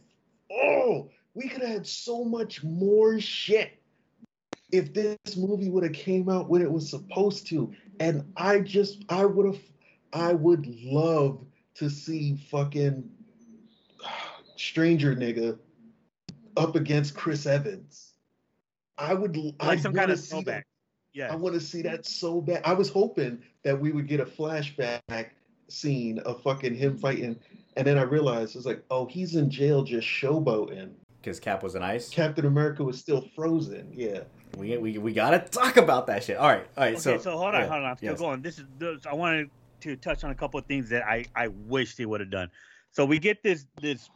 oh, we could have had so much more shit if this movie would have came out when it was supposed to. And I just I would have I would love to see fucking stranger nigga up against Chris Evans. I would I some kind wanna of see throwback. that. Yeah. I want to see that so bad. I was hoping that we would get a flashback scene of fucking him fighting, and then I realized it's like, oh, he's in jail just showboating. Because Cap was an ice. Captain America was still frozen. Yeah. We, we, we gotta talk about that shit. All right, all right. Okay, so so, hold on, yeah, hold on. I'm still yes. going. This is this, I wanted to touch on a couple of things that I I wish they would have done. So we get this this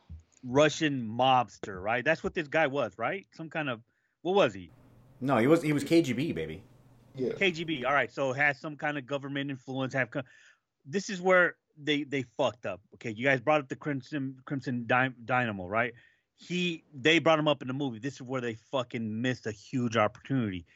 Russian mobster, right? That's what this guy was, right? Some kind of What was he? No, he was he was KGB baby. Yeah. KGB. All right, so has some kind of government influence. Have co- this is where they they fucked up. Okay, you guys brought up the Crimson Crimson Dy- Dynamo, right? He they brought him up in the movie. This is where they fucking missed a huge opportunity.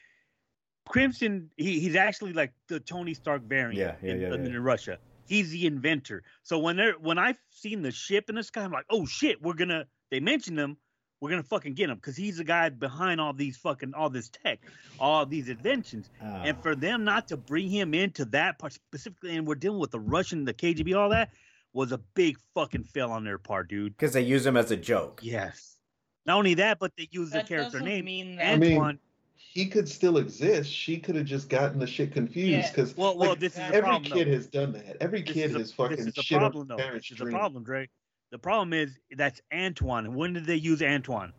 Crimson, he, he's actually like the Tony Stark variant Yeah, yeah, in, yeah, in yeah. Russia. He's the inventor. So when they're when I've seen the ship in the sky, I'm like, oh shit, we're gonna. They mentioned him. We're gonna fucking get him because he's the guy behind all these fucking all this tech, all these inventions. Ah. And Oh. for them not to bring him into that part specifically, and we're dealing with the Russian, the KGB, all that was a big fucking fail on their part, dude. because they use him as a joke. Yes. Not only that, but they use the character name mean that. I mean, Antoine. He could still exist. She could have just gotten the shit confused Yeah. because well, well, like, this is every problem. kid though. has done that. Every This kid is a- has fucking this is the shit problem, on though. their parents' This is the dream. problem, Dre. The problem is that's Antoine. When did they use Antoine?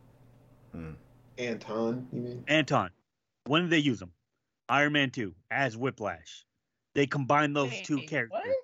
Anton, you mean? Anton. When did they use him? Iron Man 2 as Whiplash. They combined those two Wait, characters. what?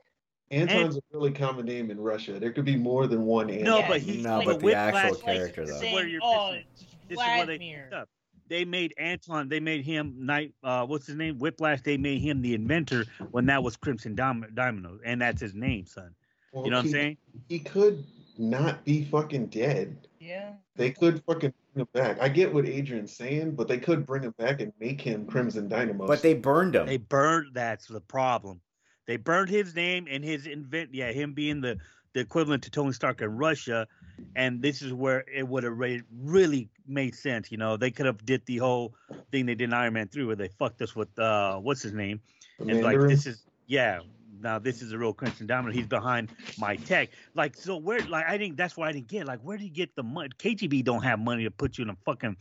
Anton's a really common name in Russia. There could be more than one Anton. No, but he No, like, but the Whiplash, actual character, this though. Saying, where you're oh, missing- it's this is where they up. They made Anton. They made him night. Uh, what's his name? Whiplash. They made him the inventor when that was Crimson Dom- Domino, and that's his name, son. Well, You know what I'm saying? He could not be fucking dead. Yeah. They could fucking bring him back. I get what Adrian's saying, but they could bring him back and make him Crimson Dynamo. But they burned him. They burned. That's the problem. They burned his name and his invent. Yeah, him being the the equivalent to Tony Stark in Russia, and this is where it would have re- really made sense. You know, they could have did the whole thing they did in Iron Man three, where they fucked us with uh, what's his name, The and like this is yeah. Now this is a real Crimson Diamond. He's behind my tech. Like so, where like I think that's why I didn't get. Like where do you get the money? KGB don't have money to put you in a fucking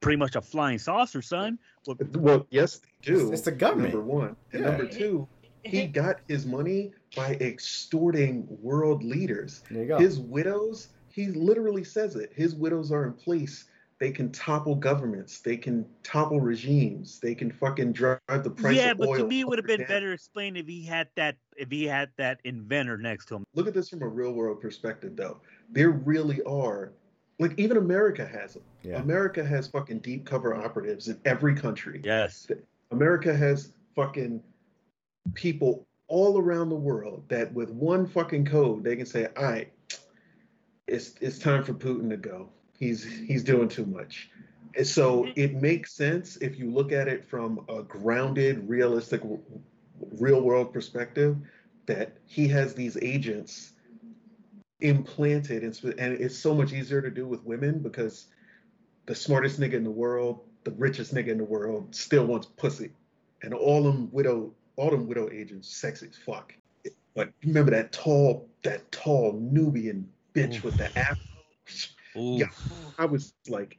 pretty much a flying saucer, son. Well, Well, yes, they do. It's- it's the government. Number one. And number two, he got his money by extorting world leaders. there you go. His widows, he literally says it. His widows are in place. They can topple governments. They can topple regimes. They can fucking drive the price yeah, of but oil. to me, it would have been down. better explained if he had that if he had that inventor next to him. Look at this from a real world perspective, though. There really are, like, even America has them. yeah. America has fucking deep cover operatives in every country. Yes. America has fucking people all around the world that with one fucking code they can say, "All right, it's it's time for Putin to go. He's he's doing too much." And so mm-hmm. it makes sense if you look at it from a grounded, realistic, real world perspective that he has these agents implanted, and and it's so much easier to do with women because the smartest nigga in the world, the richest nigga in the world, still wants pussy, and all them widow, all them widow agents, sexy as fuck. But remember that tall, that tall Nubian bitch mm. with the afro. Ooh. Yeah. I was like,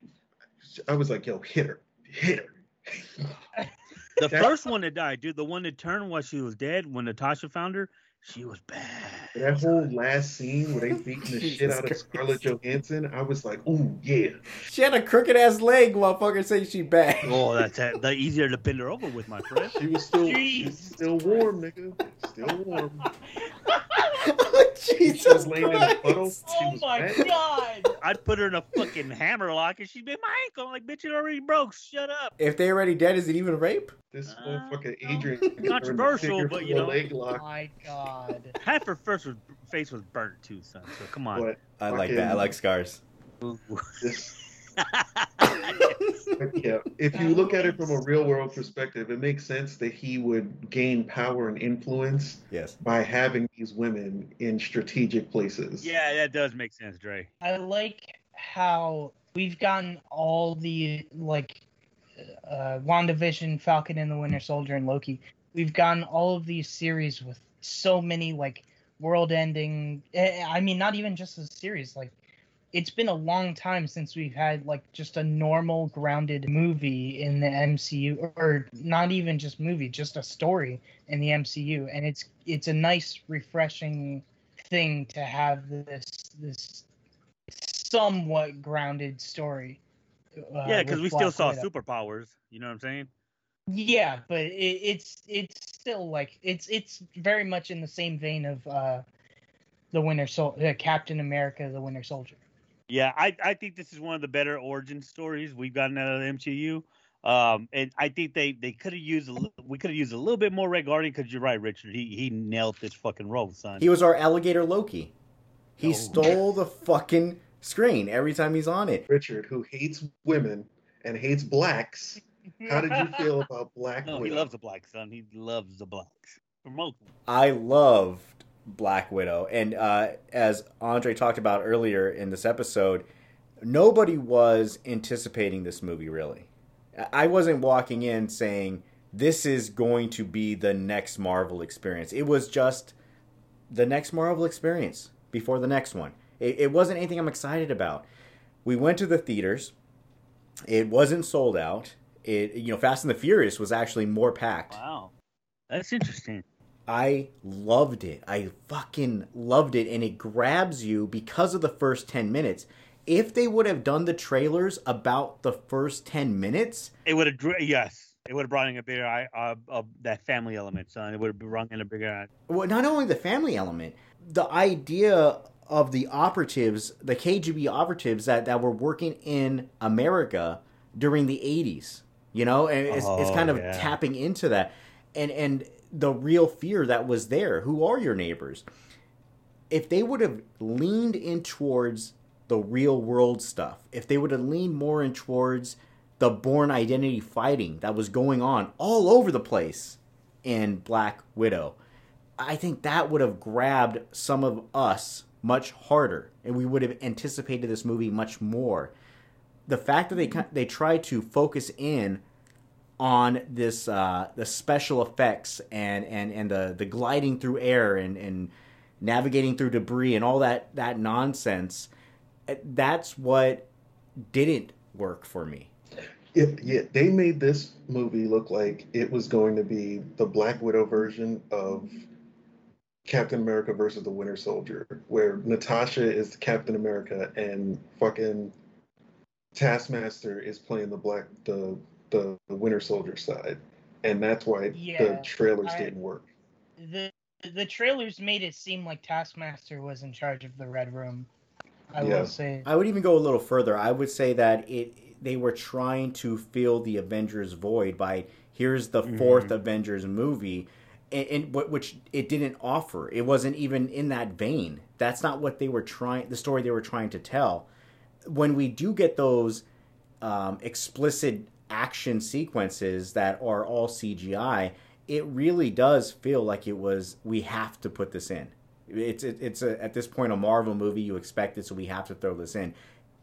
I was like, yo, hit her, hit her. The first one that died, dude, the one that turned while she was dead, when Natasha found her, she was bad. That whole last scene where they beating the shit out of Scarlett Johansson, I was like, ooh, yeah. She had a crooked ass leg, motherfucker. Say she bad. Oh, that's that, the easier to bend her over with, my friend. She was still, she Jeez. was still warm, nigga. Still warm. Jesus She was laying in a puddle. Christ. She Oh my wet. god! I'd put her in a fucking hammer lock and she'd be my ankle. I'm like, bitch, it already broke. Shut up. If they're already dead, is it even rape? This Uh, motherfucker no. Adrian. Controversial, but, you know. leg Oh lock. my god. Half her first was, face was burnt too, son. So come on. But I like that. I like scars. This, yeah, if you look at it from a real world perspective, it makes sense that he would gain power and influence Yes. by having these women in strategic places. yeah, that does make sense, Dre. I like how we've gotten all the like uh WandaVision, Falcon and the Winter Soldier and Loki. We've gotten all of these series with so many like world ending I mean not even just a series like it's been a long time since we've had like just a normal grounded movie in the MCU or not even just movie just a story in the MCU and it's it's a nice refreshing thing to have this this somewhat grounded story. Uh, yeah, because we still saw Widow. superpowers. You know what I'm saying? Yeah, but it, it's it's still like it's it's very much in the same vein of uh, the Winter Sol- uh, Captain America, the Winter Soldier. Yeah, I, I think this is one of the better origin stories we've gotten out of the MCU. Um, and I think they, they could have used a li- we could have used a little bit more Red Guardian because you're right, Richard. He he nailed this fucking role, son. He was our alligator Loki. He No. stole the fucking screen every time he's on it. Richard, who hates women and hates blacks. How did you feel about Black no, he loves the black son. He loves the blacks. Promote them. I loved Black Widow, and uh, as Andre talked about earlier in this episode, nobody was anticipating this movie. Really, I wasn't walking in saying this is going to be the next Marvel experience. It was just the next Marvel experience before the next one. It, it wasn't anything I'm excited about. We went to the theaters. It wasn't sold out. It you know Fast and the Furious was actually more packed. Wow, that's interesting. I loved it. I fucking loved it. And it grabs you because of the first 10 minutes. If they would have done the trailers about the first 10 minutes, It would have yes, it would have brought in a bigger eye uh, uh, that family element, son. It would have brought in a bigger eye. well, not only the family element, the idea of the operatives, the KGB operatives that, that were working in America during the 80s, you know, and it's, it's Oh, kind of yeah. tapping into that. And, and the real fear that was there. Who are your neighbors? if they would have leaned in towards the real world stuff, if they would have leaned more in towards the Bourne identity fighting that was going on all over the place in Black Widow, I think that would have grabbed some of us much harder and we would have anticipated this movie much more. The fact that they they tried to focus in on this uh, the special effects and, and, and the, the gliding through air and, and navigating through debris and all that, that nonsense, eh, that's what didn't work for me. Yeah, yeah, they made this movie look like it was going to be the Black Widow version of Captain America versus the Winter Soldier, where Natasha is Captain America and fucking Taskmaster is playing the black the the, the Winter Soldier side, and that's why the trailers I- didn't work. the the trailers made it seem like Taskmaster was in charge of the Red Room. I Yeah. will say. I would even go a little further. I would say that it they were trying to fill the Avengers void by here's the 4th Avengers movie, and, and which it didn't offer. It wasn't even in that vein. That's not what they were trying. The story they were trying to tell. When we do get those um, explicit action sequences that are all CGI, it really does feel like it was. We have to put this in. It's it, it's a, at this point a Marvel movie. You expect it, so we have to throw this in.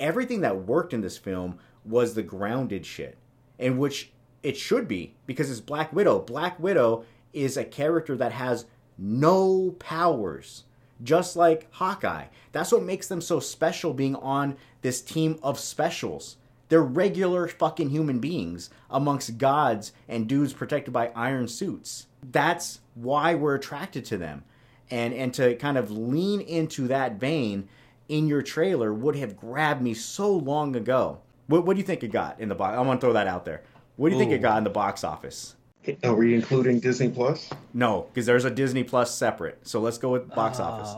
Everything that worked in this film was the grounded shit, in which it should be because it's Black Widow. Black Widow is a character that has no powers, just like Hawkeye. That's what makes them so special being on this team of specials. They're regular fucking human beings amongst gods and dudes protected by iron suits. That's why we're attracted to them. And and to kind of lean into that vein in your trailer would have grabbed me so long ago. What, what do you think it got in the box? I want to throw that out there. What do you think it got in the box office? Are we including Disney Plus? No, because there's a Disney Plus separate. So let's go with box uh, office.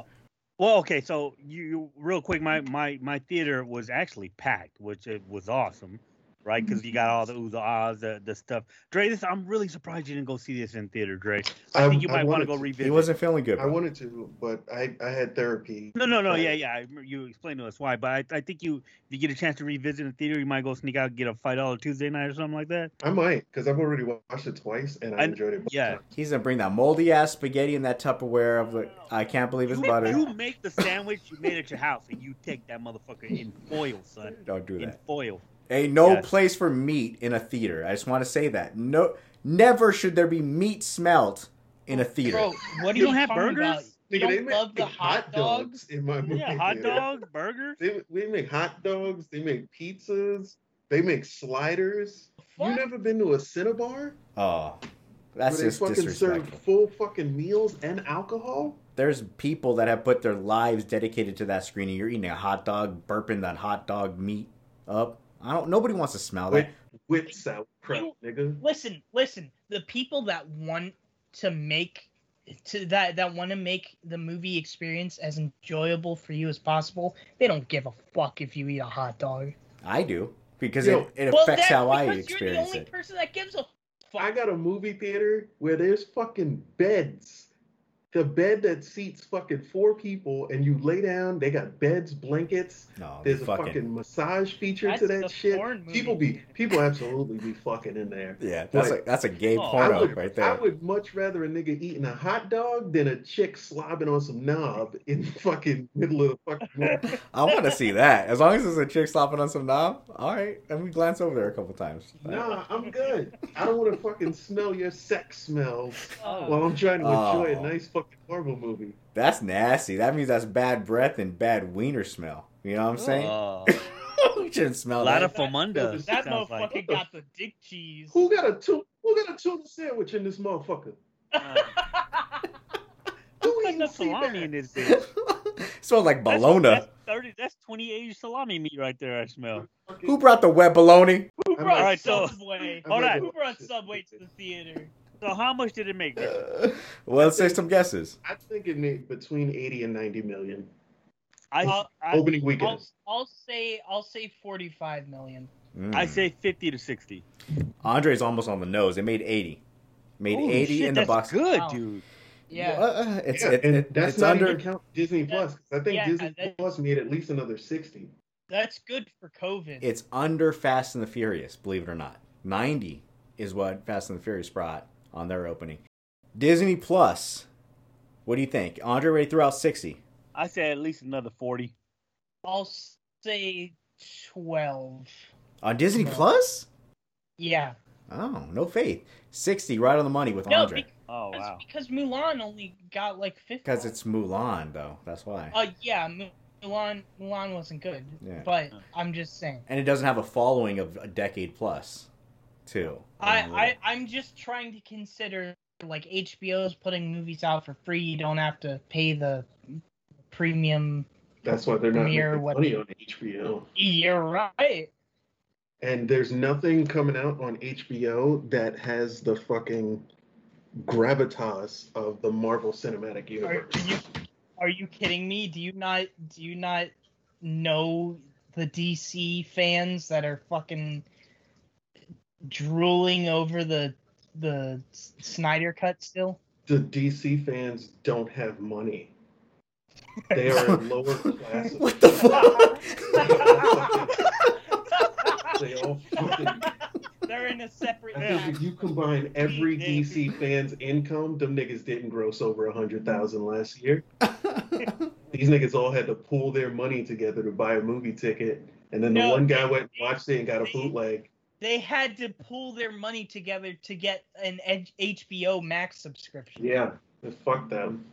Well, okay, so you, you real quick, my my my theater was actually packed, which it was awesome, right? Because mm-hmm. you got all the oohs, the ahs, the the stuff. Dre, this I'm really surprised you didn't go see this in theater, Dre. I think you might want to go revisit. He wasn't feeling good. I wanted to, but I, I had therapy. No, no, no. Yeah, yeah. You explained to us why, but I, I think you, if you get a chance to revisit in the theater, you might go sneak out and get a five dollar Tuesday night or something like that. I might, because I've already watched it twice and I I- enjoyed it. yeah. times. He's gonna bring that moldy ass spaghetti in that Tupperware of the, I can't believe it's You, butter. you make the sandwich you made at your house, and you take that motherfucker in foil, son. Don't do In that. In foil. Hey, no Yes. place for meat in a theater. I just want to say that. No, never should there be meat smelt in a theater. Bro, what are You you, don't have burgers? about? They don't make love the hot dogs? in my movie. Yeah, hot theater. dogs, burgers. They, they make hot dogs. They make pizzas. They make sliders. You never been to a Cinebarre? Oh, that's where they just fucking serve disrespectful. full fucking meals and alcohol? There's people that have put their lives dedicated to that screening. You're eating a hot dog, burping that hot dog meat up. I don't. Nobody wants to smell With, that. with sauerkraut, You- nigga. Listen, listen. The people that want to make to that that want to make the movie experience as enjoyable for you as possible, they don't give a fuck if you eat a hot dog. I do because Yo. it, it well, affects how I because experience You're the only it. person that gives a fuck. I got a movie theater where there's fucking beds. The bed that seats fucking four people, and you lay down. They got beds, blankets. No, There's a fucking, fucking massage feature That's to that shit. People be people absolutely be fucking in there. yeah. That's Like, a that's a gay Oh, I porno would, right there. I would much rather a nigga eating a hot dog than a chick slobbing on some knob in the fucking middle of the fucking movie. I want to see that. As long as there's a chick slobbing on some knob, all right. Let me glance over there a couple times. Nah, I'm good. I don't want to fucking smell your sex smells Oh. while I'm trying to enjoy Oh. a nice fucking Marvel movie. That's nasty. That means that's bad breath and bad wiener smell. You know what I'm saying? Oh, we shouldn't smell a lot that. of fomunda. that sounds motherfucker like. got the dick cheese. Who got a tu- Who got a tuna sandwich in this motherfucker? Who Put eating no sea salami in this bitch. smells like That's- bologna. That's, 30, that's 28 salami meat right there, I smell. Who brought the wet bologna? Who brought might- Alright, so- Subway? Hold on. Who brought watch. Subway to the theater? So how much did it make? Uh, well, let's say some guesses. I think it made between 80 and 90 million I, I'll- I, opening I'll, weekend. I'll say I'll say 45 million. Mm. I say 50 to 60. Andre's almost on the nose. It made 80. Made Holy 80 shit, in the box. good, Wow. dude. Yeah. Uh, it's yeah, it, and it- that's it's not under even count Disney Plus. I think Yeah, Disney that- Plus made at least another 60. That's good for COVID. it's under Fast and the Furious, believe it or not. 90 is what Fast and the Furious brought on their opening. Disney Plus. What do you think? Andre already threw out 60. I say at least another 40. I'll say 12. On Disney Plus? Yeah. Oh, no faith. 60 right on the money with No, Andre. because, Oh, wow. because Mulan only got like 50. Because it's Mulan, though. That's why. Uh, yeah, Mu- Mulan Mulan wasn't good. Yeah. But I'm just saying. and it doesn't have a following of a decade plus, too. I, I I'm just trying to consider like HBO's putting movies out for free. You don't have to pay the premium. That's why they're not making what- money on HBO. You're right. And there's nothing coming out on HBO that has the fucking gravitas of the Marvel Cinematic Are, Universe. are you are you kidding me? Do you not do you not know the DC fans that are fucking drooling over the the Snyder cut still? The DC fans don't have money. They are a lower class. What the fuck? they all fucking. They're in a separate I think if you combine every DC fan's income, them niggas didn't gross over a hundred thousand last year. These niggas all had to pool their money together to buy a movie ticket, and then the No, one guy went and watched it and got a bootleg. They had to pull their money together to get an HBO Max subscription. Yeah, fuck them,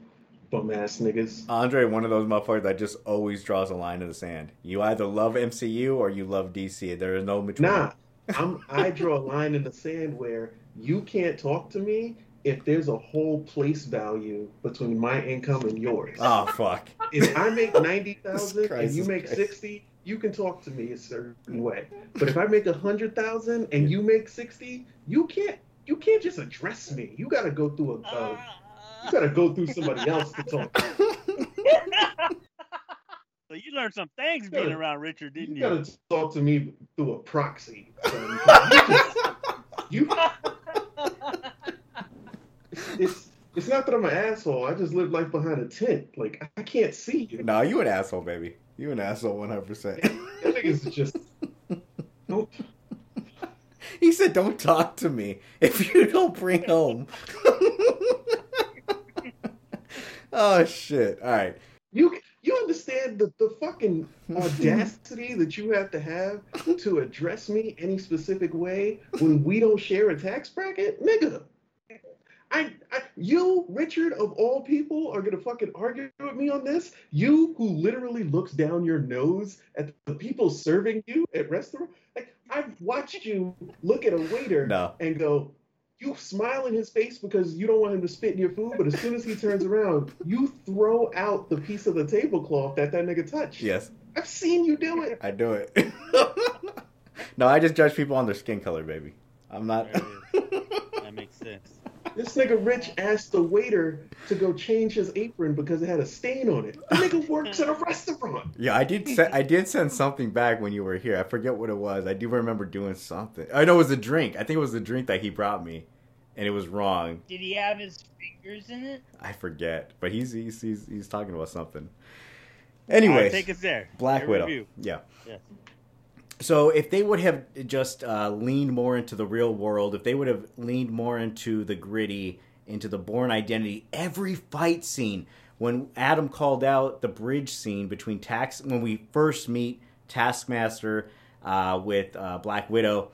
bum ass niggas. Andre, one of those motherfuckers that just always draws a line in the sand. You either love MCU or you love DC. There is no between. Nah, I'm I draw a line in the sand where you can't talk to me if there's a whole place value between my income and yours. Oh fuck. If I make ninety thousand and you make Christ. sixty, you can talk to me a certain way. But if I make a hundred thousand and you make sixty, you can't you can't just address me. You gotta go through a uh, you gotta go through somebody else to talk. So you learned some things being Yeah. around Richard, didn't You you? gotta talk to me through a proxy. You just- you it's it's not that I'm an asshole. I just live life behind a tent. Like I can't see you. no, you an asshole, baby. You an asshole, one hundred percent. That nigga's just nope. He said, "Don't talk to me if you don't bring home." oh shit! All right. You you understand the, the fucking audacity that you have to have to address me any specific way when we don't share a tax bracket, nigga. I, I you Richard of all people are gonna fucking argue with me on this. You who literally looks down your nose at the people serving you at restaurant. Like I've watched you look at a waiter No. and go, you smile in his face because you don't want him to spit in your food, but as soon as he turns around, you throw out the piece of the tablecloth that that nigga touched. Yes, I've seen you do it. I do it. no, I just judge people on their skin color, baby. I'm not. There That makes sense. This nigga Rich asked the waiter to go change his apron because it had a stain on it. The nigga works at a restaurant. Yeah, I did. Se- I did send something back when you were here. I forget what it was. I do remember doing something. I know it was a drink. I think it was the drink that he brought me, and it was wrong. Did he have his fingers in it? I forget, but he's he's he's, he's talking about something. Anyway, right, take us there. Black Your Widow. review. Yeah. Yes. So if they would have just uh, leaned more into the real world, if they would have leaned more into the gritty, into the Bourne identity, every fight scene, when Adam called out the bridge scene between Tax, when we first meet Taskmaster uh, with uh, Black Widow,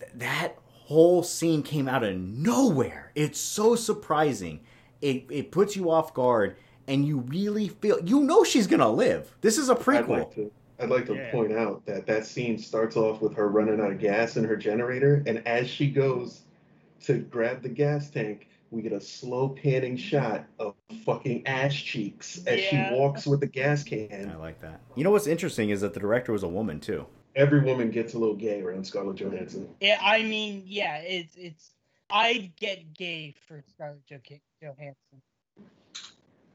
th- that whole scene came out of nowhere. It's so surprising. It it puts you off guard, and you really feel you know she's gonna live. This is a prequel. Like to, I'd like to Yeah. point out that that scene starts off with her running out of gas in her generator, and as she goes to grab the gas tank, we get a slow panning shot of fucking ass cheeks as Yeah. she walks with the gas can. I like that. You know what's interesting is that the director was a woman too. Every woman gets a little gay around Scarlett Johansson. Yeah, I mean, yeah, it's it's. I'd get gay for Scarlett Johansson.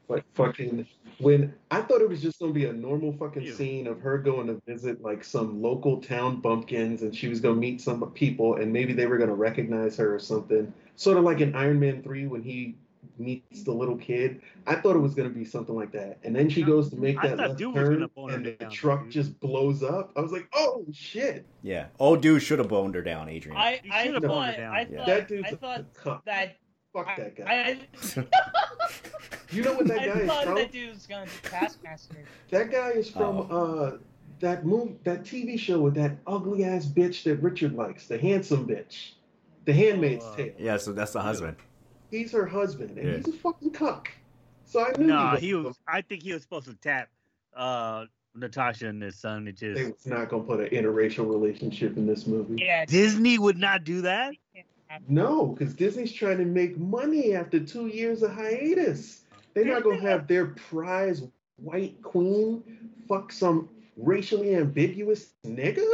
Like fucking when I thought it was just gonna be a normal fucking Ew. scene of her going to visit like some local town bumpkins and she was gonna meet some people and maybe they were gonna recognize her or something. Sort of like in Iron Man 3 when he meets the little kid. I thought it was gonna be something like that. And then she goes to make that left Dude turn bone and the down, truck dude. just blows up. I was like, oh shit. Yeah. Oh dude should have boned her down, Adrian. I I should've boned thought her down. I Yeah. thought That dude's I a thought cuck. that Fuck that guy. I, you know what that guy I is thought from? that dude was gonna be Taskmaster. That guy is from uh that movie, that TV show with that ugly ass bitch that Richard likes, the handsome bitch, The Handmaid's Oh, uh, Tale. yeah, so that's the husband. He's her husband, and Yeah. he's a fucking cuck. So I knew No, he he was. was. I think he was supposed to tap uh, Natasha and his son. It They just was not gonna put an interracial relationship in this movie. Yeah, Disney would not do that. No, because Disney's trying to make money after two years of hiatus. They're not gonna have their prize white queen fuck some racially ambiguous nigga.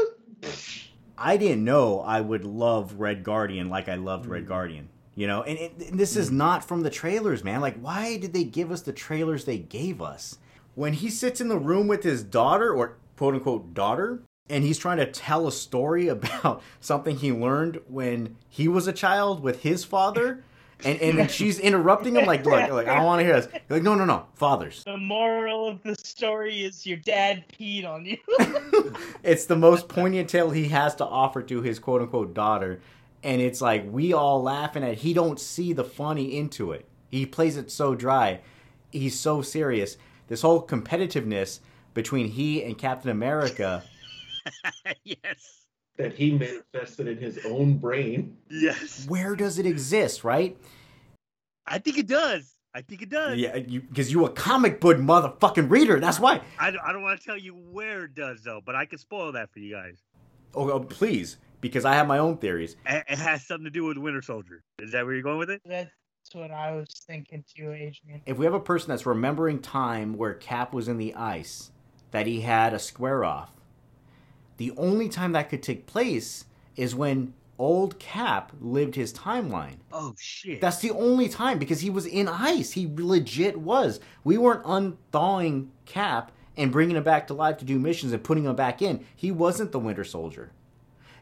I didn't know I would love Red Guardian like I loved Red Mm. Guardian. You know, and, it, and this is not from the trailers, man. Like, why did they give us the trailers they gave us? When he sits in the room with his daughter, or quote unquote daughter, and he's trying to tell a story about something he learned when he was a child with his father, and, and she's interrupting him, like, look, like, I don't want to hear this. You're like, no, no, no, fathers. The moral of the story is your dad peed on you. it's the most poignant tale he has to offer to his quote unquote daughter and it's like we all laughing at he don't see the funny into it he plays it so dry he's so serious this whole competitiveness between he and captain america yes. That he manifested in his own brain. Yes. where does it exist right I think it does. I think it does. yeah you because you a comic book motherfucking reader that's why I, don't- I don't want to tell you where it does though, but I can spoil that for you guys. oh, oh, please because i have my own theories It, it has something to do with Winter Soldier. Is that where you're going with it? That's what I was thinking too, Adrian. if we have a person that's remembering time where Cap was in the ice, that he had a square off, the only time that could take place is when old Cap lived his timeline. Oh shit. That's the only time because he was in ice. He legit was. We weren't unthawing Cap and bringing him back to life to do missions and putting him back in. He wasn't the Winter Soldier.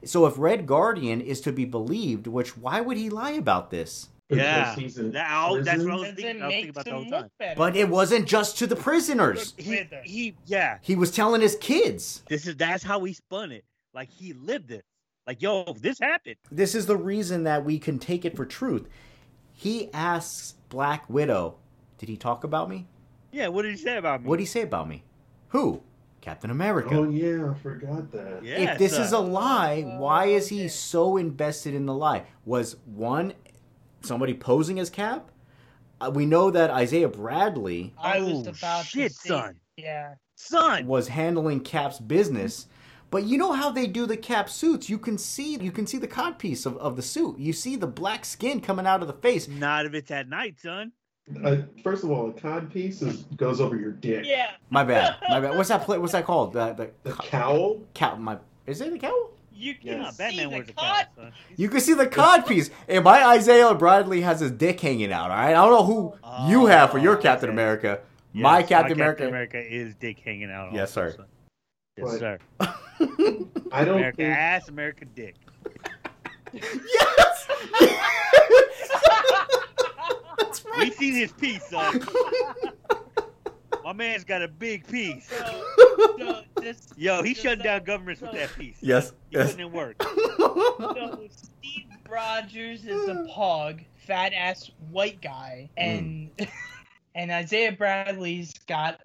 So if Red Guardian is to be believed, which why would he lie about this? Because yeah. That- oh, that's what I was prison. Because it thinking, I was thinking about the whole time. But it wasn't just to the prisoners. He, he, yeah. He was telling his kids. This is that's how he spun it. Like he lived it. Like yo, this happened. This is the reason that we can take it for truth. He asks Black Widow, Did he talk about me? Yeah. What did he say about me? What did he say about me? Who? Captain America. Oh yeah, I forgot that. Yeah, if this is a lie, why is he so invested in the lie? Was one somebody posing as Cap? Uh, we know that Isaiah Bradley I was Oh, about shit, to say, son. Yeah. son? was handling Cap's business. But you know how they do the Cap suits? You can see you can see the codpiece of, of the suit. You see the black skin coming out of the face. Not if it's at night, son. Uh, first of all, a cod piece is, goes over your dick. Yeah. My bad. My bad. What's that play? What's that called? The the The cowl. cow. My is it a cowl? You can Yeah, see Batman the wears a cod. cap. son. You can see the cod piece. And my Isaiah Bradley has his dick hanging out. All right, I don't know who you oh, have for your Oh, Captain okay. America. Yes, my Captain America. Captain America is dick hanging out. Yes, also, sir. son. Yes, Right. sir. I don't America think ass, America dick. yes. That's We right. seen his piece, son. My man's got a big piece. So, so this, Yo, he so shut down governments with that piece. yes. He Yes. putting in work. So Steve Rogers is a pog, fat ass white guy, mm. and and Isaiah Bradley's got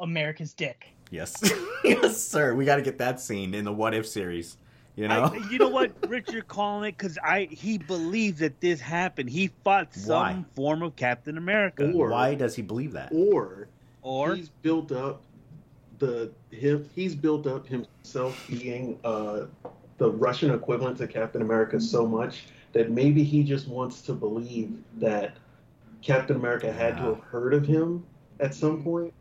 America's dick. Yes. yes, sir. We got to get that scene in the What If series. You know. I, you know what, Richard calling it because I he believes that this happened. He fought some Why? form of Captain America, Or- Why does he believe that? or or he's built up the him he's built up himself being uh the Russian equivalent to Captain America so much that maybe he just wants to believe that Captain America had to have heard of him at some point.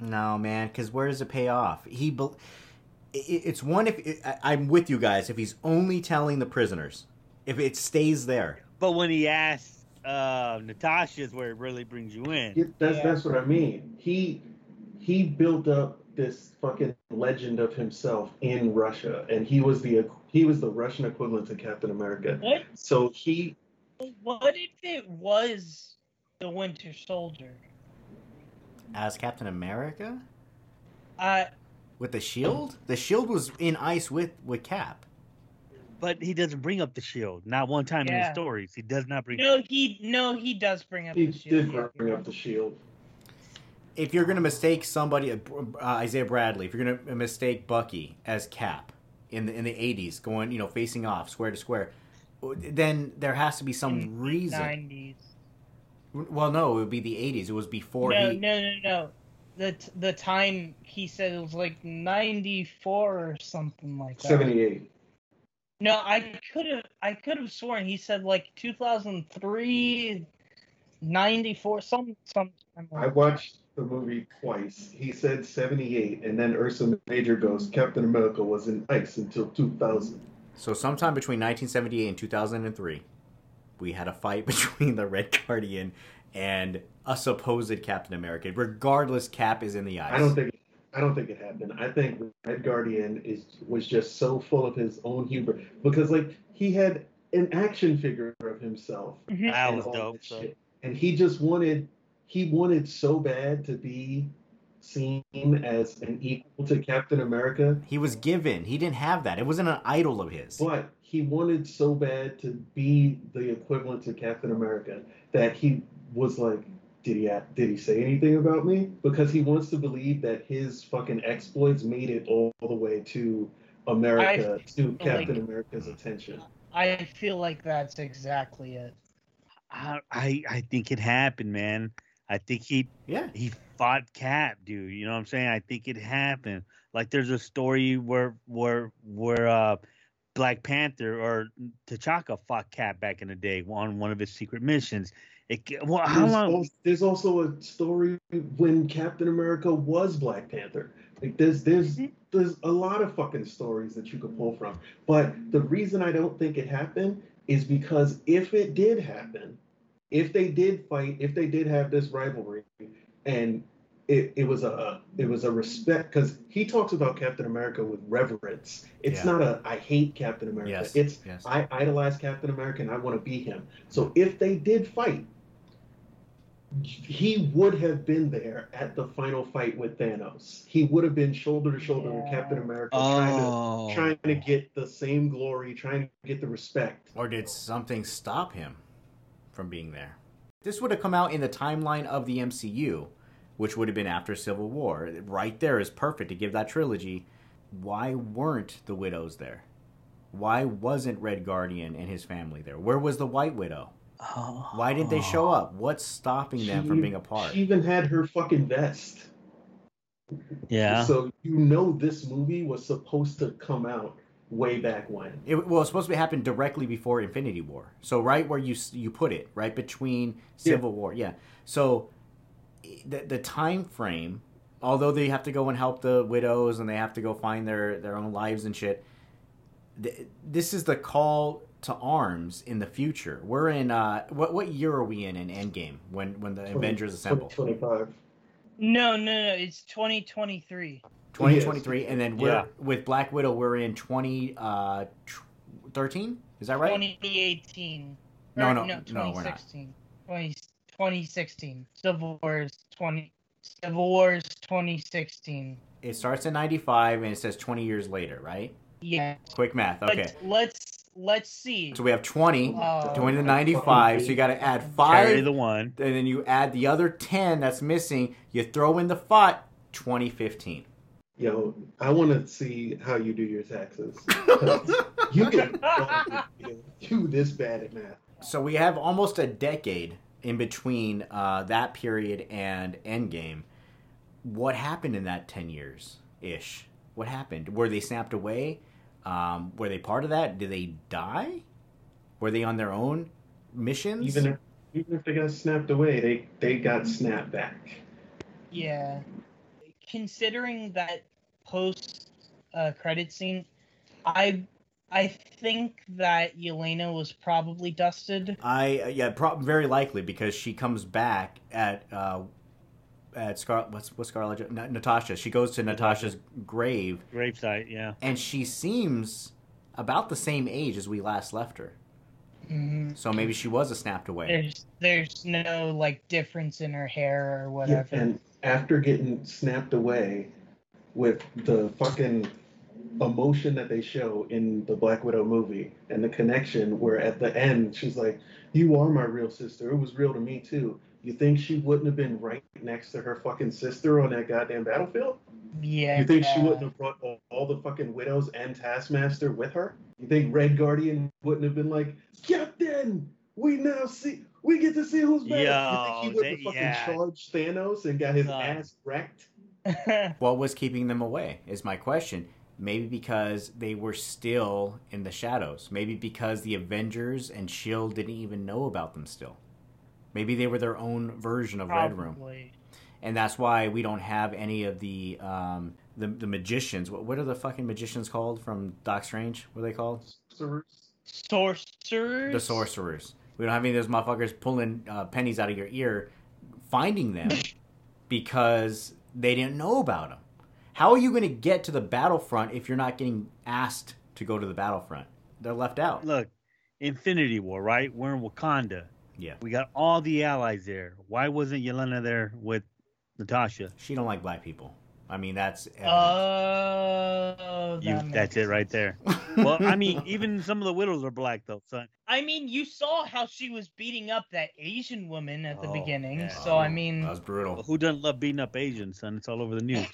No, man. Because where does it pay off? He. Be- i- i- it's one if I- I'm with you guys. If he's only telling the prisoners, if it stays there. but when he asked uh, Natasha is where it really brings you in. Yeah, That's Yeah. that's what I mean. He he built up this fucking legend of himself in Russia, and he was the he was the Russian equivalent to Captain America. What? So he What if it was the Winter Soldier? As Captain America Uh, with the shield. The shield was in ice with with Cap. But he doesn't bring up the shield. Not one time in Yeah. his stories. He does not bring. no, he no, he does bring up he the shield. did bring up the shield. If you're gonna mistake somebody, uh, Isaiah Bradley, if you're gonna mistake Bucky as Cap in the in the '80s, going you know facing off square to square, then there has to be some In the reason. 90s. Well, no, it would be the '80s. It was before No, he. no, no, no. The t- the time he said it was like 94 or something like that. Seventy eight. No, I could have I could have sworn he said like 2003 94 some some I watched the movie twice. He said 78, and then Ursa Major goes, Captain America was in ice until 2000. So sometime between 1978 and 2003, we had a fight between the Red Guardian and a supposed Captain America. Regardless, Cap is in the ice. I don't think I don't think it happened. I think Red Guardian is was just so full of his own humor because like he had an action figure of himself Mhm. That and was all dope. this So. shit. and he just wanted he wanted so bad to be seen as an equal to Captain America He was given. He didn't have that. It wasn't an idol of his. But he wanted so bad to be the equivalent to Captain America that he was like, did he did he say anything about me? Because he wants to believe that his fucking exploits made it all the way to America to Captain like- America's attention. I feel like that's exactly it. I, I I think it happened, man. I think he Yeah. he fought Cap, dude. You know what I'm saying? I think it happened. Like there's a story where where where uh Black Panther or T'Chaka fought Cap back in the day on one of his secret missions. It well, how There's, long? al- there's also a story when Captain America was Black Panther. Like there's there's mm-hmm. there's a lot of fucking stories that you could pull from. But the reason I don't think it happened is because if it did happen, if they did fight, if they did have this rivalry, and it, it was a it was a respect because he talks about Captain America with reverence. It's Yeah. not a I hate Captain America. Yes, It's yes. I idolize Captain America and I want to be him. So if they did fight, he would have been there at the final fight with Thanos. He would have been shoulder to shoulder with Captain America, Oh, trying to oh. trying to get the same glory, trying to get the respect. Or did something stop him from being there? This would have come out in the timeline of the MCU, which would have been after Civil War. Right there is perfect to give that trilogy. Why weren't the widows there? Why wasn't Red Guardian and his family there? Where was the White Widow? Oh. Why didn't they show up? What's stopping them from being a part? She even had her fucking vest. Yeah. So you know this movie was supposed to come out way back when. It, well, it's supposed to happen directly before Infinity War. So right where you you put it, right between Civil War, yeah. So i- the the time frame, although they have to go and help the widows and they have to go find their their own lives and shit, th- this is the call to arms in the future. We're in uh, what what year are we in in Endgame when when the Avengers assemble? 25. No, no, no. It's 2023. 2023, and then we're Yeah. with Black Widow. We're in 2013. Is that right? 2018. No, Or, no, no, no, we're not. 2016. 20, 2016. Civil Wars 20. Civil Wars 2016. It starts in 95 and it says 20 years later, right? Yeah. Quick math. But Okay. let's let's see. So we have 20, Oh. 20 to 95. So you got to add Carry five, the one. and then you add the other 10 that's missing. You throw in the five. 2015. Yo, I want to see how you do your taxes. you get you this bad at math. So we have almost a decade in between uh, that period and Endgame. What happened in that 10 years ish? What happened? Were they snapped away? Um, were they part of that? Did they die? Were they on their own missions? Even if even if they got snapped away, they they got snapped back. Yeah. Considering that post uh, credit scene, I I think that Yelena was probably dusted. I uh, yeah, pro- very likely because she comes back at uh, at Scar. What's what's Scarlett? Jo- Na- Natasha. She goes to Natasha's grave, Gravesite, yeah. and she seems about the same age as we last left her. Mhm. So maybe she was a snapped away. There's there's no like difference in her hair or whatever. And after getting snapped away with the fucking emotion that they show in the Black Widow movie and the connection where at the end she's like, You are my real sister. It was real to me too. You think she wouldn't have been right next to her fucking sister on that goddamn battlefield? yeah. You think she wouldn't have brought all, all the fucking widows and Taskmaster with her? You think Red Guardian wouldn't have been like, Captain, we now see, we get to see who's back. Yo, you think he wouldn't have fucking yeah. charged Thanos and got his Uh, ass wrecked? What was keeping them away is my question. Maybe because they were still in the shadows. Maybe because the Avengers and Shield didn't even know about them still. Maybe they were their own version of Red Room. And that's why we don't have any of the um, the, the magicians. What, what are the fucking magicians called from Doc Strange? What are they called? Sorcerers? Sorcerers. The sorcerers. We don't have any of those motherfuckers pulling uh, pennies out of your ear, finding them because they didn't know about them. How are you going to get to the battlefront if you're not getting asked to go to the battlefront? They're left out. Look, Infinity War, right? We're in Wakanda. Yeah. We got all the allies there. Why wasn't Yelena there with Natasha? She don't like black people. I mean, that's evident. Oh, You, that's makes it right there. Well, I mean, even some of the widows are black though, son. I mean, you saw how she was beating up that Asian woman at the Oh, beginning. yeah. So I mean, that was brutal. Who doesn't love beating up Asians, son? It's all over the news.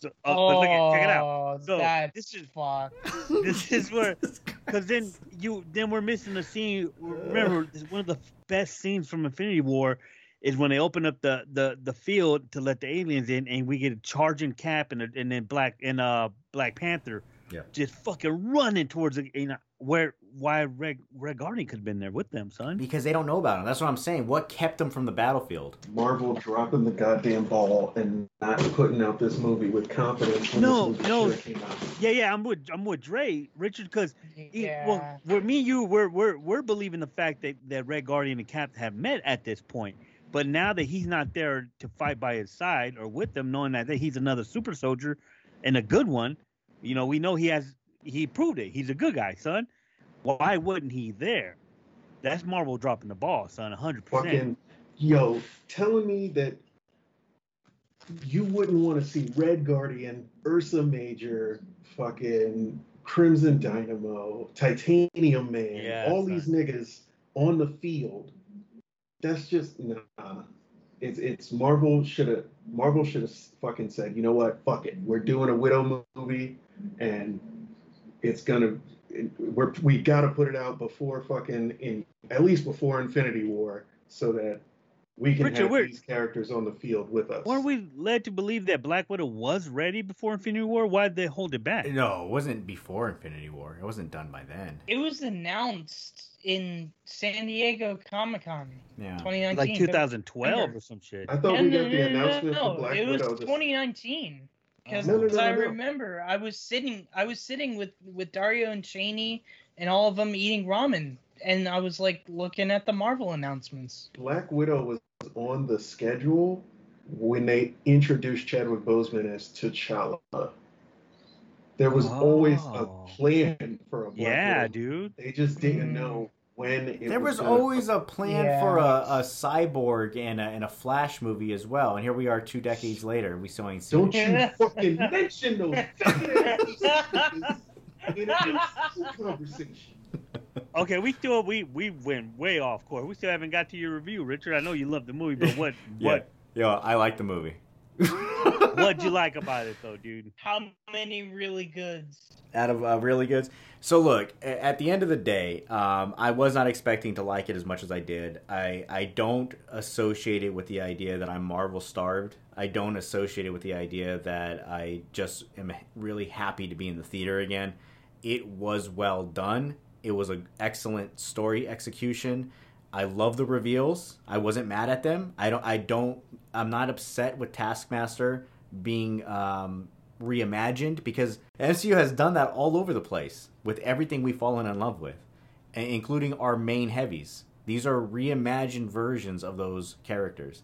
So, uh, but look at, check it out. Oh, So, that's this is- fucked. This is where, because then you, then we're missing the scene. Remember, one of the best scenes from Infinity War is when they open up the the the field to let the aliens in, and we get a charging Cap and and then Black and uh Black Panther, Yeah. just fucking running towards the. You know, where why Red Red Guardian could have been there with them, son. because they don't know about him. That's what I'm saying. What kept them from the battlefield? Marvel dropping the goddamn ball and not putting out this movie with confidence when No, this movie no. should have came out. Yeah, yeah, I'm with I'm with Dre, Richard, because Yeah. well, we're, me and you, we're we're we're believing the fact that that Red Guardian and Cap have met at this point. But now that he's not there to fight by his side or with them, knowing that he's another super soldier and a good one, you know, we know he has he proved it. He's a good guy, son. Why wasn't he there? That's Marvel dropping the ball, son, hundred percent. Fucking yo, telling me that you wouldn't want to see Red Guardian, Ursa Major, fucking Crimson Dynamo, Titanium Man, Yeah, all these niggas on the field. That's just nah. It's it's Marvel should have Marvel should have fucking said, you know what, fuck it, we're doing a Widow movie, and it's gonna we're we gotta put it out before fucking in at least before Infinity War, so that we can Richard, have these characters on the field with us. Weren't we led to believe that Black Widow was ready before Infinity War? Why did they hold it back? No, it wasn't before Infinity War. It wasn't done by then. It was announced in San Diego Comic Con Yeah. 2019. Like 2012 or some shit. I thought No, we no, got the no, no, announcement no, for Black It was Widow. this- 2019. Because No, no, no, I no, no. remember I was sitting I was sitting with with Dario and Cheney and all of them eating ramen and I was like looking at the Marvel announcements. Black Widow was on the schedule when they introduced Chadwick Boseman as T'Challa. There was always a Oh. plan for a Black Yeah, Widow. dude. They just didn't Mm. know when it There was gonna- always a plan Yeah. for a, a cyborg and a, and a Flash movie as well, and here we are two decades later. and We still ain't seen Don't it. you fucking mention those fucking in conversation. Okay, we still we we went way off course. We still haven't got to your review, Richard. I know you love the movie, but what Yeah, what yeah, I like the movie. What'd you like about it though, dude? How many really goods? out of uh, really goods. So look, at the end of the day, um, I was not expecting to like it as much as I did. I I don't associate it with the idea that I'm Marvel starved. I don't associate it with the idea that I just am really happy to be in the theater again. It was well done. It was an excellent story execution. I love the reveals. I wasn't mad at them. I don't. I don't. I'm not upset with Taskmaster being um, reimagined because MCU has done that all over the place with everything we've fallen in love with, including our main heavies. These are reimagined versions of those characters.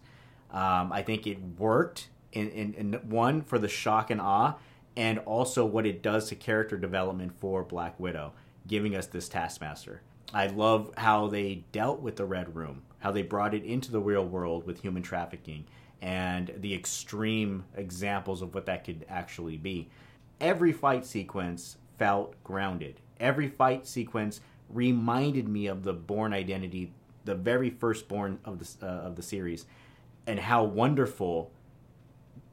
Um, I think it worked in, in, in one for the shock and awe, and also what it does to character development for Black Widow, giving us this Taskmaster. I love how they dealt with the Red Room, how they brought it into the real world with human trafficking, and the extreme examples of what that could actually be. Every fight sequence felt grounded. Every fight sequence reminded me of the Bourne identity, the very first Bourne of the uh, of the series, and how wonderful,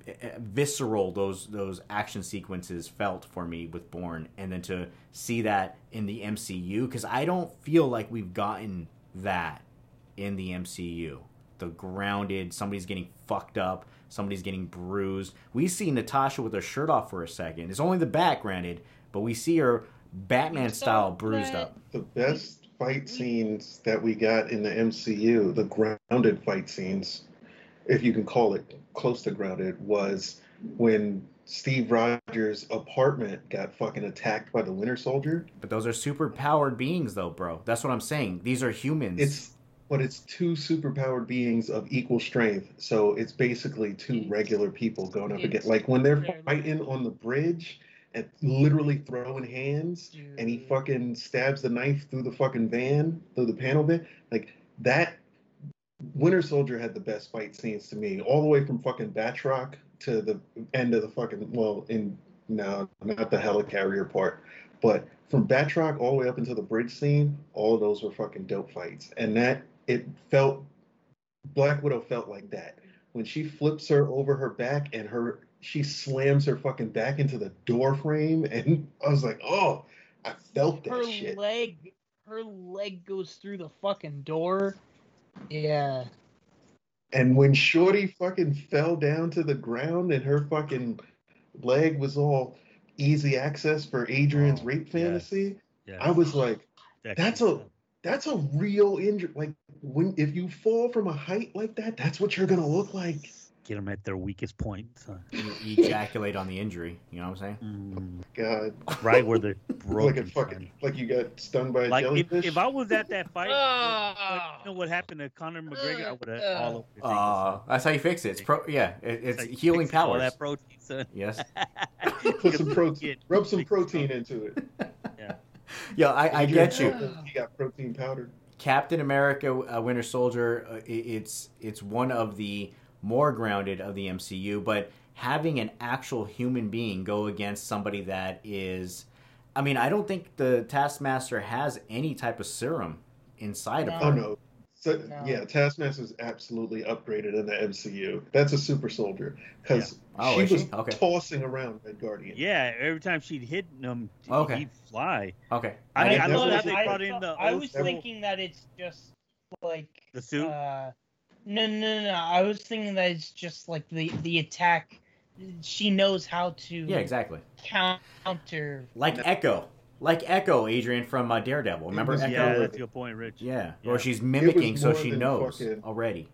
uh, visceral those those action sequences felt for me with Bourne, and then to see that in the MCU because I don't feel like we've gotten that in the MCU. The grounded, somebody's getting fucked up, somebody's getting bruised. We see Natasha with her shirt off for a second. It's only the back, granted, but we see her Batman style bruised up. The best fight scenes that we got in the MCU, the grounded fight scenes, if you can call it close to grounded, was when Steve Rogers' apartment got fucking attacked by the Winter Soldier. But those are super powered beings, though, bro. That's what I'm saying. These are humans. It's but it's two superpowered beings of equal strength. So it's basically two regular people going up against like when they're fighting on the bridge and literally throwing hands and he mm. fucking stabs the knife through the fucking van, through the panel van. Like that Winter Soldier had the best fight scenes to me, all the way from fucking Batroc to the end of the fucking well, in no, not the helicarrier part, but from Batroc all the way up into the bridge scene, all of those were fucking dope fights, and that it felt Black Widow felt like that when she flips her over her back and her she slams her fucking back into the door frame, and I was like, oh, I felt that her shit. leg her leg goes through the fucking door. Yeah. And when Shorty fucking fell down to the ground and her fucking leg was all easy access for Adrian's Oh, rape yes. fantasy, I was like, that's a that's a real injury. Like when if you fall from a height like that, that's what you're gonna look like. get them at their weakest point, son. You ejaculate on the injury. You know what I'm saying? Mm, God, right where they're like a fucking son. like you got stung by a Like jellyfish. if I was at that fight, Ah. you know what happened to Conor McGregor? I would have Uh, all over. his Uh, that's how you fix it. It's pro. Yeah, it, it's Like, healing fix all that protein, son. Yes. Put some protein, rub some protein into it. Yeah, I, I get you. You got protein powder. Captain America: uh, Winter Soldier. Uh, it's it's one of the more grounded of the MCU, but having an actual human being go against somebody that is, I mean, I don't think the Taskmaster has any type of serum inside of him. Oh no. So No. yeah, Taskmaster's absolutely upgraded in the MCU. That's a super soldier because Oh, she was she? Okay. tossing around Red Guardian. Yeah, every time she'd hit him, Okay. he'd fly. Okay. I, mean, I I love how thought- they I brought in the. I was old- thinking that it's just like The suit? Uh, no, no, no, no. I was thinking that it's just like the the attack. She knows how to Yeah, exactly. counter. Like Echo, like Echo, Adrian from uh, Daredevil. Remember was- Echo? Yeah, Yeah. that's your point, Rich. Yeah. Yeah. Or she's mimicking, so she knows fucking- already.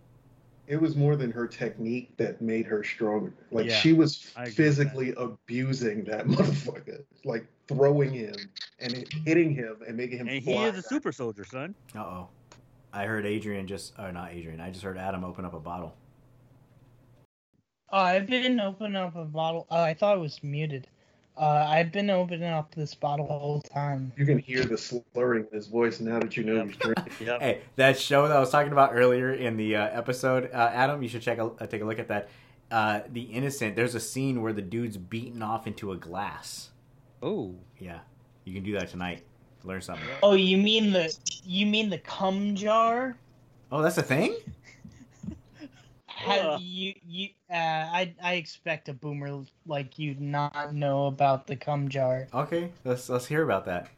it was more than her technique that made her stronger. Like Yeah, she was I agree with physically abusing that motherfucker, like throwing him and hitting him and making him. And he is a back. super soldier, son. Uh oh. I heard Adrian just, or not Adrian. I just heard Adam open up a bottle. Oh, I've been opening up a bottle. Oh, I thought it was muted. Uh, I've been opening up this bottle the whole time. You can hear the slurring in his voice now that you know Yep. he's drinking. Yep. Hey, that show that I was talking about earlier in the uh, episode, uh, Adam, you should check a, uh, take a look at that. Uh, the Innocent. There's a scene where the dude's beaten off into a glass. Oh. Yeah, you can do that tonight. Learn something. Oh, you mean the you mean the cum jar? Oh, that's a thing. Have Ugh. you you? Uh, I I expect a boomer like you not know about the cum jar. Okay, let's let's hear about that.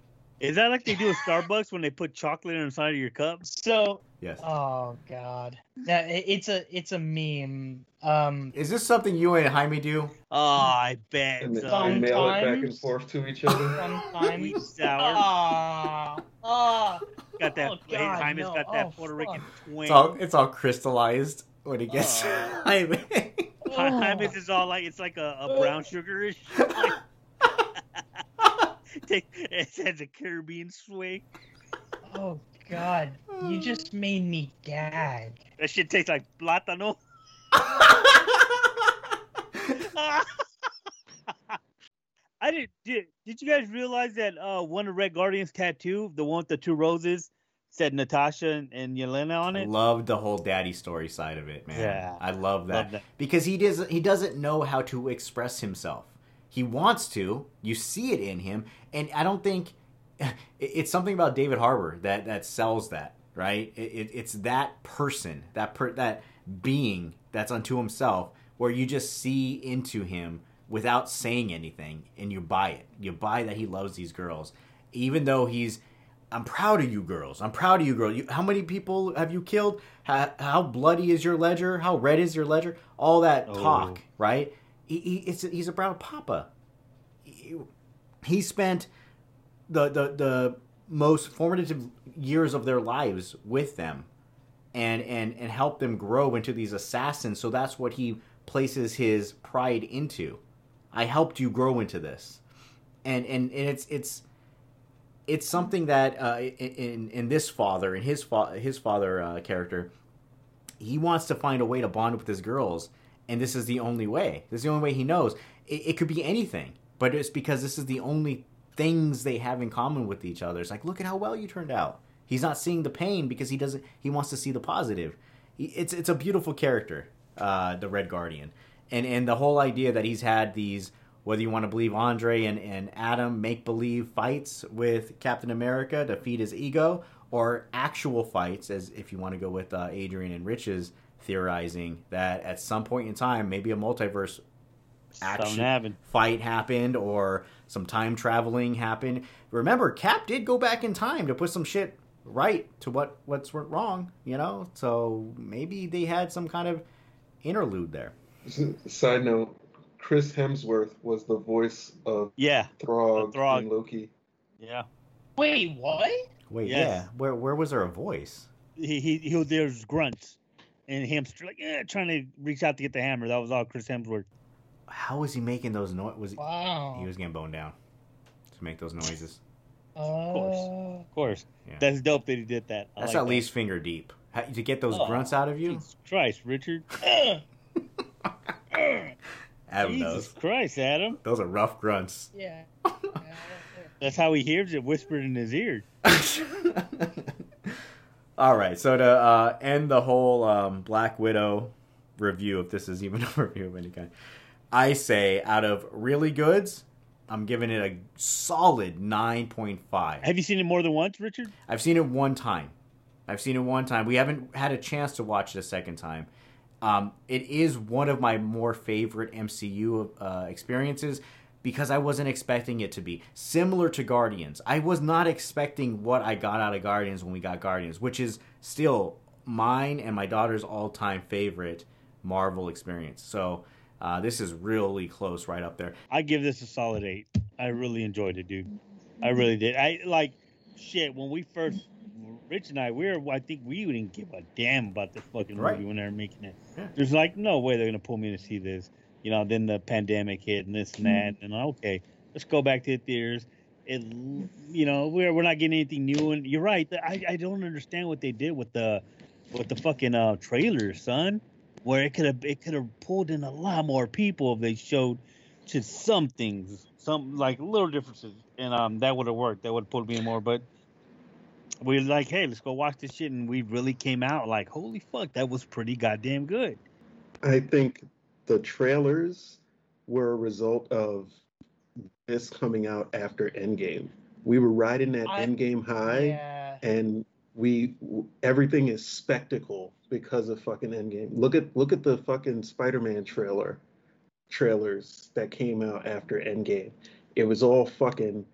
Is that like they do at Starbucks when they put chocolate inside of your cup? So, Yes. oh god, that it's a it's a meme. Um, Is this something you and Jaime do? Oh, I bet. And, son. and mail it back and forth to each other. sometimes. Sour. Ah, ah. got that. oh, God, Jaime's no. got that Oh, Puerto Rican twang. It's all it's all crystallized when it gets Oh. Jaime. Jaime's is all like it's like a, a brown sugarish. Take, it has a Caribbean swing. Oh God, you just made me gag. That shit tastes like plátano. I did, did. Did you guys realize that uh, one of Red Guardian's tattoo, the one with the two roses, said Natasha and, Yelena on I it? love the whole daddy story side of it, man. Yeah. I love that. Love that. because he doesn't he doesn't know how to express himself. He wants to. You see it in him, and I don't think it's something about David Harbour that that sells that. Right? It, it, it's that person, that per, that being that's unto himself, where you just see into him without saying anything, and you buy it. You buy that he loves these girls, even though he's. I'm proud of you girls. I'm proud of you girls. You, how many people have you killed? How, how bloody is your ledger? How red is your ledger? All that Oh. talk, right? He, he, it's, he's a proud papa. He, he spent the, the the most formative years of their lives with them, and and and helped them grow into these assassins. So that's what he places his pride into. I helped you grow into this, and and, and it's it's it's something that uh, in in this father in his fa- his father uh, character, he wants to find a way to bond with his girls, and this is the only way. This is the only way he knows. It, it could be anything, but it's because this is the only things they have in common with each other. It's like, look at how well you turned out. He's not seeing the pain because he doesn't. He wants to see the positive. It's it's a beautiful character, uh, the Red Guardian, and and the whole idea that he's had these whether you want to believe Andre and, and Adam make believe fights with Captain America to feed his ego, or actual fights, as if you want to go with uh, Adrian and Rich's theorizing that at some point in time, maybe a multiverse action happened. fight happened or some time traveling happened. Remember, Cap did go back in time to put some shit right to what what's went wrong, you know. So maybe they had some kind of interlude there. Side note: Chris Hemsworth was the voice of Yeah, Throg, Throg. in Loki. yeah. Wait, what? Wait, Yes. yeah, where where was there a voice? He he he was there's grunts, and him like yeah, trying to reach out to get the hammer. That was all Chris Hemsworth. How was he making those noises? Was he, Wow. he was getting boned down to make those noises? Uh, Of course, Yeah. that's dope that he did that. I That's like at that. least finger deep. How, to get those Oh, grunts out of you, Jesus Christ, Richard. Adam Jesus knows. Christ, Adam. Those are rough grunts. yeah. That's how he hears it whispered in his ear. All right, so to uh, end the whole um, Black Widow review, if this is even a review of any kind, I say out of really goods, I'm giving it a solid 9.5. Have you seen it more than once, Richard? I've seen it one time. I've seen it one time. We haven't had a chance to watch it a second time. Um, it is one of my more favorite MCU uh, experiences because I wasn't expecting it to be similar to Guardians. I was not expecting what I got out of Guardians when we got Guardians, which is still mine and my daughter's all-time favorite Marvel experience. So uh, this is really close, right up there. I give this a solid eight. I really enjoyed it, dude. I really did. I like shit when we first Rich and I, we were, I think we didn't give a damn about this fucking movie when they were making it. Yeah. There's like no way they're gonna pull me to see this. You know, then the pandemic hit and this and that, and okay, let's go back to the theaters. It, you know, we're we're not getting anything new, and you're right. I I don't understand what they did with the with the fucking uh trailer, son. Where it could have it could have pulled in a lot more people if they showed just some things, some like little differences, and um that would have worked. That would have pulled me in more, but we're like, hey, let's go watch this shit, and we really came out like, holy fuck, that was pretty goddamn good. I think the trailers were a result of this coming out after Endgame. We were riding that I- Endgame high, Yeah. and we everything is spectacle because of fucking Endgame. Look at look at the fucking Spider-Man trailer trailers that came out after Endgame. It was all fucking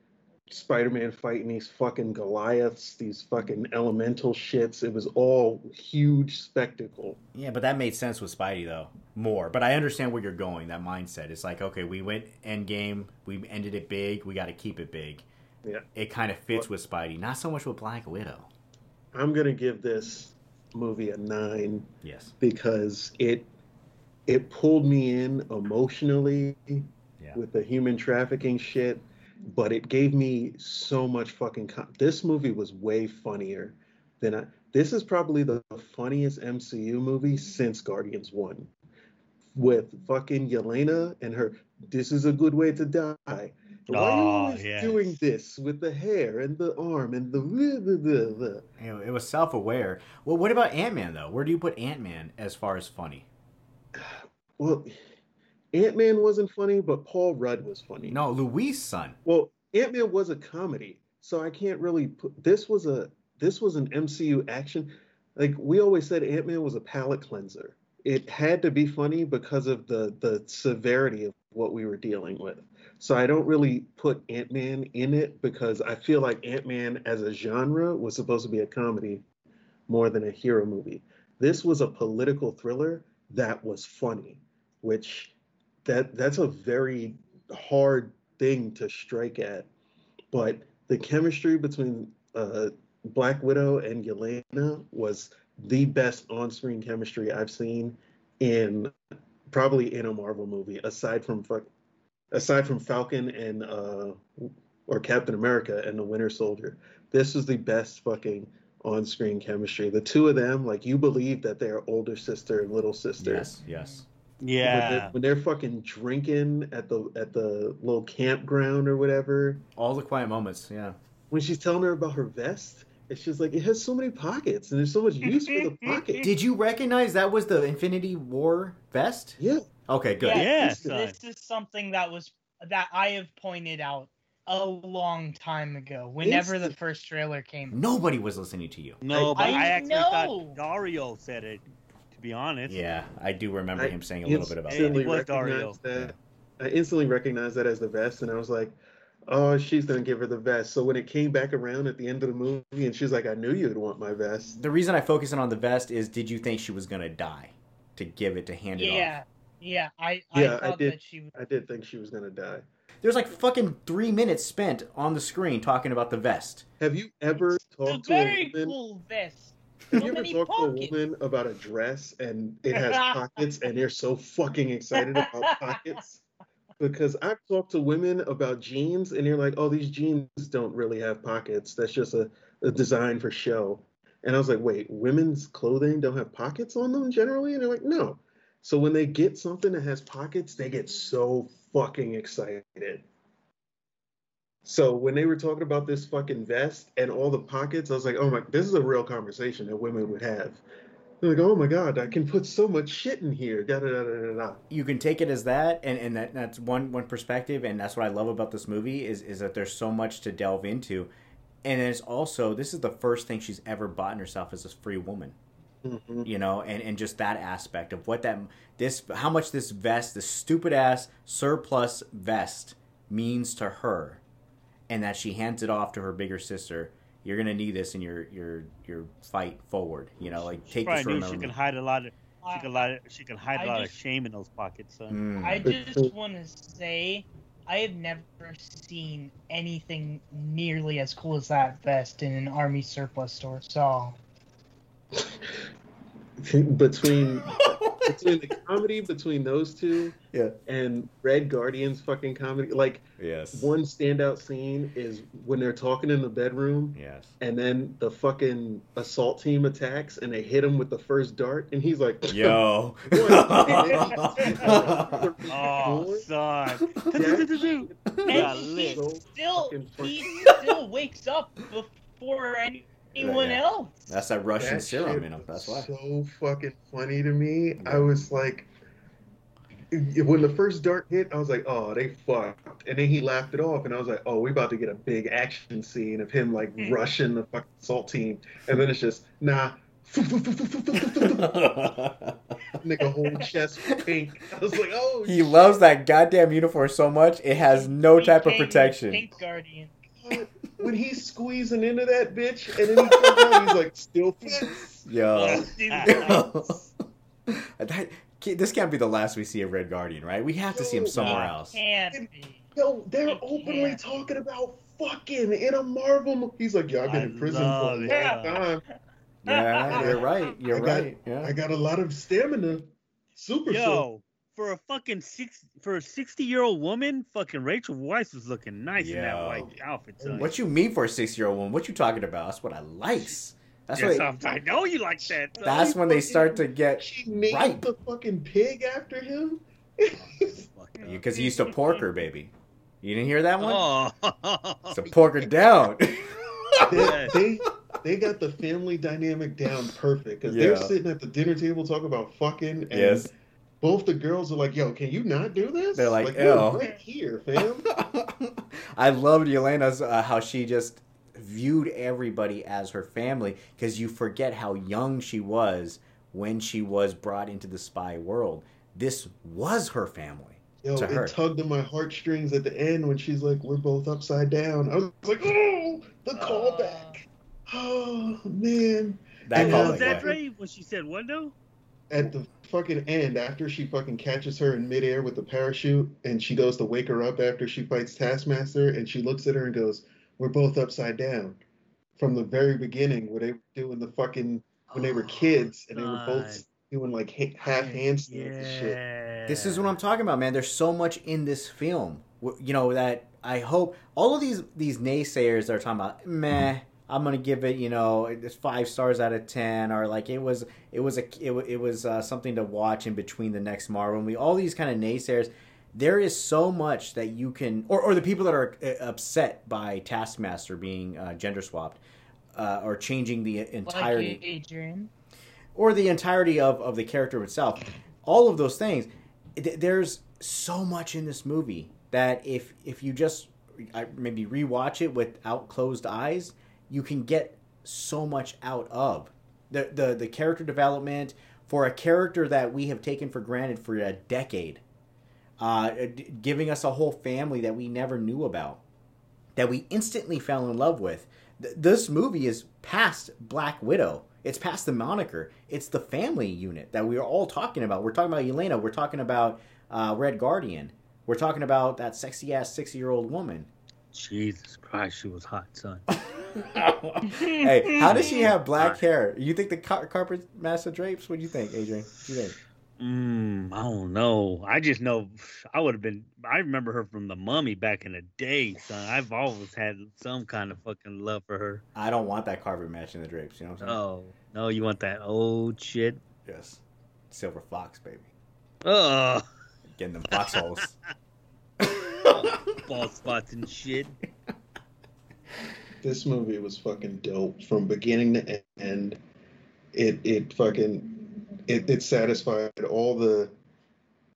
Spider-Man fighting these fucking Goliaths, these fucking elemental shits. It was all huge spectacle. Yeah, but that made sense with Spidey though more. But I understand where you're going. That mindset. It's like okay, we went Endgame, we ended it big, we got to keep it big. Yeah. It kind of fits with Spidey, not so much with Black Widow. I'm gonna give this movie a nine Yes. because it it pulled me in emotionally Yeah. with the human trafficking shit, but it gave me so much fucking. Con- this movie was way funnier than I. This is probably the funniest MCU movie since Guardians One, with fucking Yelena and her. This is a good way to die. Why are you Oh, always yes. doing this with the hair and the arm and the? the, the, the? It, it was self-aware. Well, what about Ant Man though? Where do you put Ant Man as far as funny? Well, Ant Man wasn't funny, but Paul Rudd was funny. No, Louise' son. Well, Ant Man was a comedy, so I can't really put this was a this was an MCU action. Like we always said, Ant Man was a palate cleanser. It had to be funny because of the the severity of what we were dealing with. So I don't really put Ant Man in it because I feel like Ant Man as a genre was supposed to be a comedy more than a hero movie. This was a political thriller that was funny, which that that's a very hard thing to strike at. But the chemistry between uh, Black Widow and Yelena was the best on-screen chemistry I've seen in probably in a Marvel movie, aside from aside from Falcon and uh, or Captain America and the Winter Soldier. This was the best fucking on-screen chemistry. The two of them, like you believe that they're older sister and little sister Yes, yes. When Yeah, they're, when they're fucking drinking at the at the little campground or whatever, All the quiet moments. Yeah. when she's telling her about her vest, it's just like it has so many pockets and there's so much use for the pocket. Did you recognize that was the Infinity War vest? Yeah, Okay, good. Yeah, Yeah, this, this is something that was that I have pointed out a long time ago. Whenever the Instant- first trailer came, Nobody was listening to you. no, but I, I actually know. thought Dario said it. To be honest, Yeah, I do remember I him saying a little bit about It that. instantly was Dario. recognized that. I instantly recognized that as the vest, and I was like, "Oh, she's gonna give her the vest." So when it came back around at the end of the movie, and she's like, "I knew you'd want my vest." The reason I focus in on the vest is did you think she was gonna die to give it to hand it yeah, off? yeah, I Yeah, I I thought did. that she. I did think she was gonna die. There's like fucking three minutes spent on the screen talking about the vest. Have you ever It's a talked to a very woman? cool vest. Have So you ever talked to a woman about a dress and it has pockets and they're so fucking excited about pockets? Because I've talked to women about jeans and they're like, oh, these jeans don't really have pockets. That's just a, a design for show. And I was like, wait, women's clothing don't have pockets on them generally? And they're like, no. So when they get something that has pockets, they get so fucking excited. So when they were talking about this fucking vest and all the pockets, I was like, oh my, this is a real conversation that women would have. They're like, oh my god, I can put so much shit in here. Da da da da da. You can take it as that, and, and that, that's one one perspective, and that's what I love about this movie is is that there's so much to delve into, and it's also this is the first thing she's ever bought in herself as a free woman. Mhm. you know, and, and just that aspect of what that this how much this vest, this stupid ass surplus vest means to her, and that she hands it off to her bigger sister. You're gonna need this in your your your fight forward. You know, like she take this. probably knew she can hide a lot of. She can, lot, she can hide a I lot just- of shame in those pockets, son. Mm. I just want to say I have never seen anything nearly as cool as that vest in an army surplus store. So between between the comedy between those two Yeah. and Red Guardian's fucking comedy, like Yes. one standout scene is when they're talking in the bedroom Yes. and then the fucking assault team attacks and they hit him with the first dart and he's like Yo. Oh, son. And he still he still wakes up before any, anyone Yeah. else. That's that Russian That serum shit in him. That's why. So fucking funny to me. I was like, when the first dart hit, I was like, oh, they fucked. And then he laughed it off, and I was like, oh, we about to get a big action scene of him like Mm. rushing the fucking assault team, and then it's just nah. Nigga whole chest pink. I was like, oh, he loves that goddamn uniform so much. It has no He type of protection. Pink Guardian. Shit. when he's squeezing into that bitch, and then he comes out, he's like, still fits. Yo. Yes. that, this can't be the last we see of Red Guardian, right? We have to see him somewhere else. Can't be. Yo, they're He openly can't. talking about fucking in a Marvel movie. He's like, yeah, I've been I in prison for a love long time. Yeah, you're right. You're I got- right. Yeah. I got a lot of stamina. Super soul. Yo, for a fucking six for a sixty year old woman, fucking Rachel Weisz was looking nice in that white outfit. Son. What you mean for a sixty year old woman? What you talking about? That's what I likes. That's Yes, what. I'm- I know you like that. son. That's when they start to get She named Right. the fucking pig after him. Because he used to pork her, baby. You didn't hear that one? Oh, So pork her down. they, they they got the family dynamic down perfect because they're sitting at the dinner table talking about fucking. And yes. Both the girls are like, "Yo, can you not do this?" They're like, we're "Ew." right here, fam." I loved Yelena's uh, how she just viewed everybody as her family because you forget how young she was when she was brought into the spy world. This was her family. Yo, To her. it tugged at my heartstrings at the end when she's like, "We're both upside down." I was like, "Oh, the callback." Oh man. That And callback, was that, yeah. Dre? When she said what though? at the fucking end after she fucking catches her in midair with the parachute and she goes to wake her up after she fights Taskmaster and she looks at her and goes, We're both upside down. From the very beginning where they were doing the fucking when they were oh kids and they were both doing like half handstands and shit. Yeah. This is what I'm talking about, man. There's so much in this film, you know, that I hope all of these these naysayers that are talking about, meh, I'm gonna give it, you know, it's five stars out of ten, or like it was, it was a, it, it was uh, something to watch in between the next Marvel movie. All these kind of naysayers, there is so much that you can, or or the people that are uh, upset by Taskmaster being uh, gender swapped, uh, or changing the entirety Like Adrian. or the entirety of, of the character itself all of those things th- there's so much in this movie that if if you just I- maybe rewatch it without closed eyes you can get so much out of the the, the character development for a character that we have taken for granted for a decade uh, d- giving us a whole family that we never knew about that we instantly fell in love with. Th- this movie is past Black Widow. It's past the moniker. It's the family unit that we are all talking about. We're talking about Elena. We're talking about uh, Red Guardian. We're talking about that sexy ass sixty year old woman. Jesus Christ, she was hot, son. hey, how does she have black hair? You think the car- carpet master drapes? What do you think, Adrian? What do you think? Mm, I don't know. I just know I would have been. I remember her from the Mummy back in the day, son. I've always had some kind of fucking love for her. I don't want that carpet matching the drapes. You know what I'm saying? Oh no, you want that old shit? Yes, silver fox, baby. Oh, Getting them foxholes. bald spots and shit. This movie was fucking dope from beginning to end. It it fucking it, it satisfied all the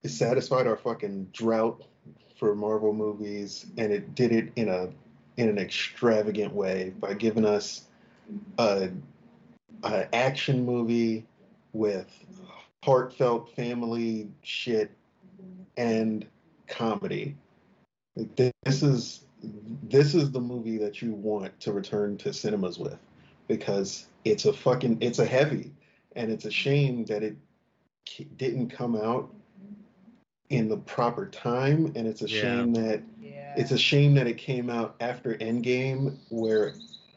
it satisfied our fucking drought for Marvel movies and it did it in a in an extravagant way by giving us a an action movie with heartfelt family shit and comedy. Like, This is this is the movie that you want to return to cinemas with because it's a fucking it's a heavy and it's a shame that it didn't come out in the proper time and it's a Yeah. shame that it's a shame that it came out after Endgame, where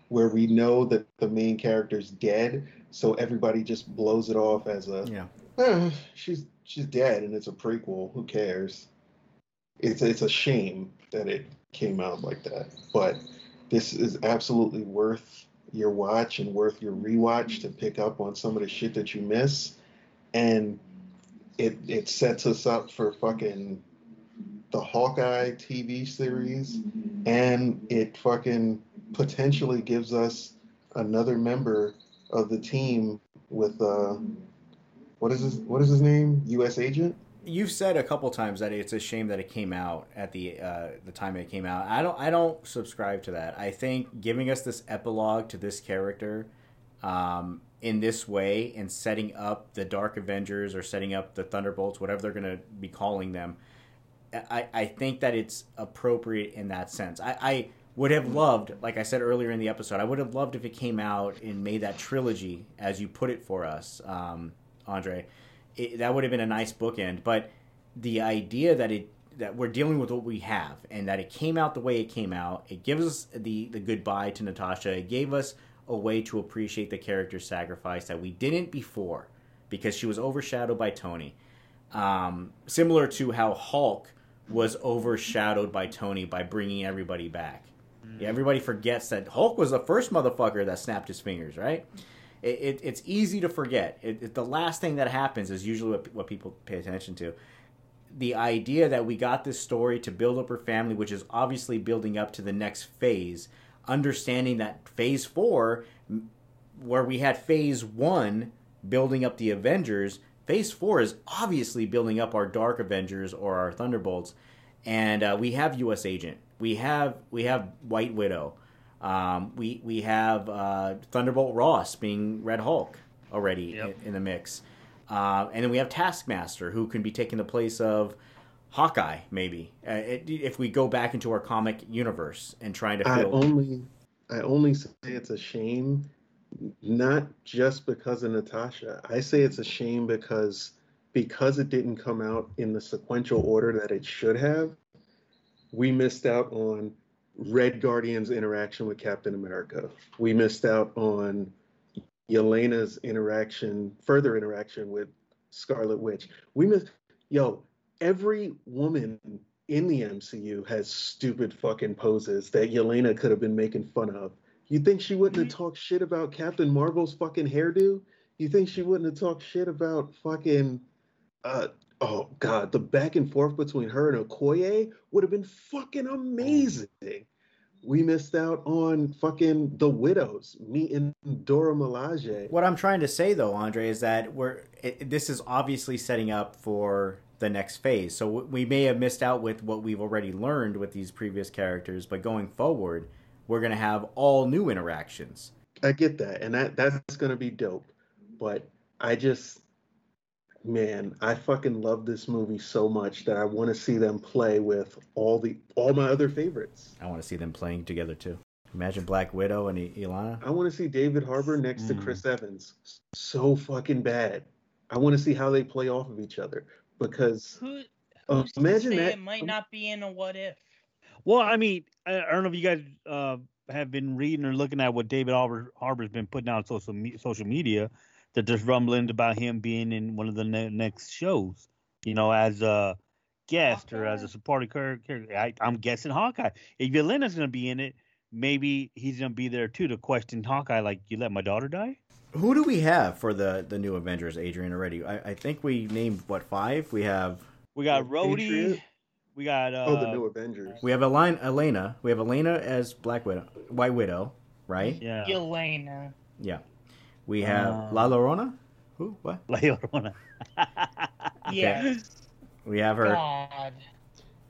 where we know that the main character's dead, so everybody just blows it off as a Yeah. "Eh, she's she's dead and it's a prequel. Who cares? It's it's a shame that it came out like that, but this is absolutely worth your watch and worth your rewatch to pick up on some of the shit that you miss, and it it sets us up for fucking the Hawkeye TV series, and it fucking potentially gives us another member of the team with uh what is his what is his name? U.S. agent. You've said a couple times that it's a shame that it came out at the uh, the time it came out. I don't I don't subscribe to that. I think giving us this epilogue to this character um, in this way and setting up the Dark Avengers or setting up the Thunderbolts, whatever they're going to be calling them, I, I think that it's appropriate in that sense. I, I would have loved, like I said earlier in the episode, I would have loved if it came out and made that trilogy as you put it for us, um, Andre. It, that would have been a nice bookend. But the idea that it that we're dealing with what we have and that it came out the way it came out, it gives us the the goodbye to Natasha. It gave us a way to appreciate the character's sacrifice that we didn't before because she was overshadowed by Tony. Um, similar to how Hulk was overshadowed by Tony by bringing everybody back. Yeah, everybody forgets that Hulk was the first motherfucker that snapped his fingers, right? It, it, it's easy to forget. It, the last thing that happens is usually what, what people pay attention to. The idea that we got this story to build up her family, which is obviously building up to the next phase, understanding that phase four, where we had phase one building up the Avengers, phase four is obviously building up our Dark Avengers or our Thunderbolts, and uh, we have U.S. Agent, we have we have White Widow, um, we we have uh, Thunderbolt Ross being Red Hulk already Yep. in, in the mix, uh, and then we have Taskmaster who can be taking the place of Hawkeye maybe uh, it, if we go back into our comic universe and trying to fill. I fill. only I only say it's a shame, not just because of Natasha. I say it's a shame because because it didn't come out in the sequential order that it should have. We missed out on Red Guardian's interaction with Captain America. We missed out on Yelena's interaction, further interaction with Scarlet Witch. We missed, yo, every woman in the MCU has stupid fucking poses that Yelena could have been making fun of. You think she wouldn't have talked shit about Captain Marvel's fucking hairdo? You think she wouldn't have talked shit about fucking uh oh god, the back and forth between her and Okoye would have been fucking amazing. We missed out on fucking the widows meeting Dora Milaje. What I'm trying to say though, Andre, is that we're it, this is obviously setting up for the next phase. So we may have missed out with what we've already learned with these previous characters, but going forward, we're going to have all new interactions. I get that, and that that's gonna be dope. But I just, man, I fucking love this movie so much that I want to see them play with all the all my other favorites. I want to see them playing together too. Imagine Black Widow and I- Ilana. I want to see David Harbour next to Mm. Chris Evans. So fucking bad. I want to see how they play off of each other because Who, Uh, imagine to say that- it might not be in a what if? Well, I mean, I, I don't know if you guys uh, have been reading or looking at what David Harbour, Harbour's been putting out on social me- social media. That there's rumblings about him being in one of the ne- next shows. You know, as a guest or as a supporting character. I, I'm guessing Hawkeye. If Yelena's going to be in it, maybe he's going to be there too to question Hawkeye. Like, you let my daughter die? Who do we have for the the new Avengers, Adrian? Already, I, I think we named what five. We have We got The Rhodey. We got uh, oh, the new Avengers. we have Elena. Elena. We have Elena as Black Widow, White Widow, right? yeah, Elena. Yeah. We have Um, La Llorona. Who? What? Leona. Yes. We have her. God.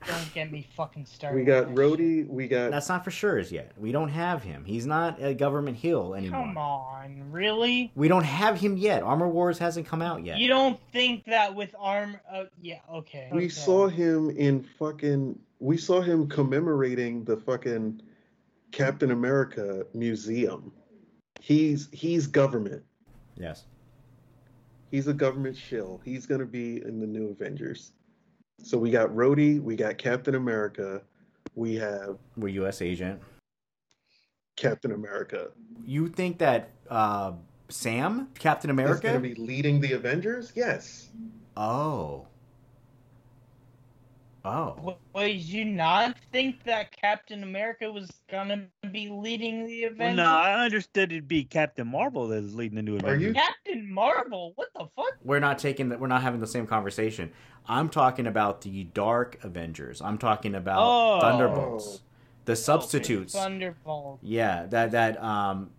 Don't get me fucking started. We got on Rhodey. We got That's not for sure as yet. We don't have him. He's not a government hill shit. anymore. Come on, really? We don't have him yet. Armor Wars hasn't come out yet. You don't think that with arm? Uh, yeah, okay. We okay. saw him in fucking. We saw him commemorating the fucking Captain America museum. He's he's government. Yes. He's a government shill. He's gonna be in the new Avengers. So we got Rhodey, we got Captain America, we have We're U.S. agent. Captain America. You think that uh, Sam, Captain America, Is going to be leading the Avengers? Yes. Oh. Oh. W- Wait, did you not think that Captain America was gonna be leading the Well, Avengers? no, I understood it'd be Captain Marvel that's leading the new Are you- Captain Marvel, what the fuck? We're not taking that. We're not having the same conversation. I'm talking about the Dark Avengers. I'm talking about Oh. Thunderbolts, the substitutes. Thunderbolt. Yeah, that that um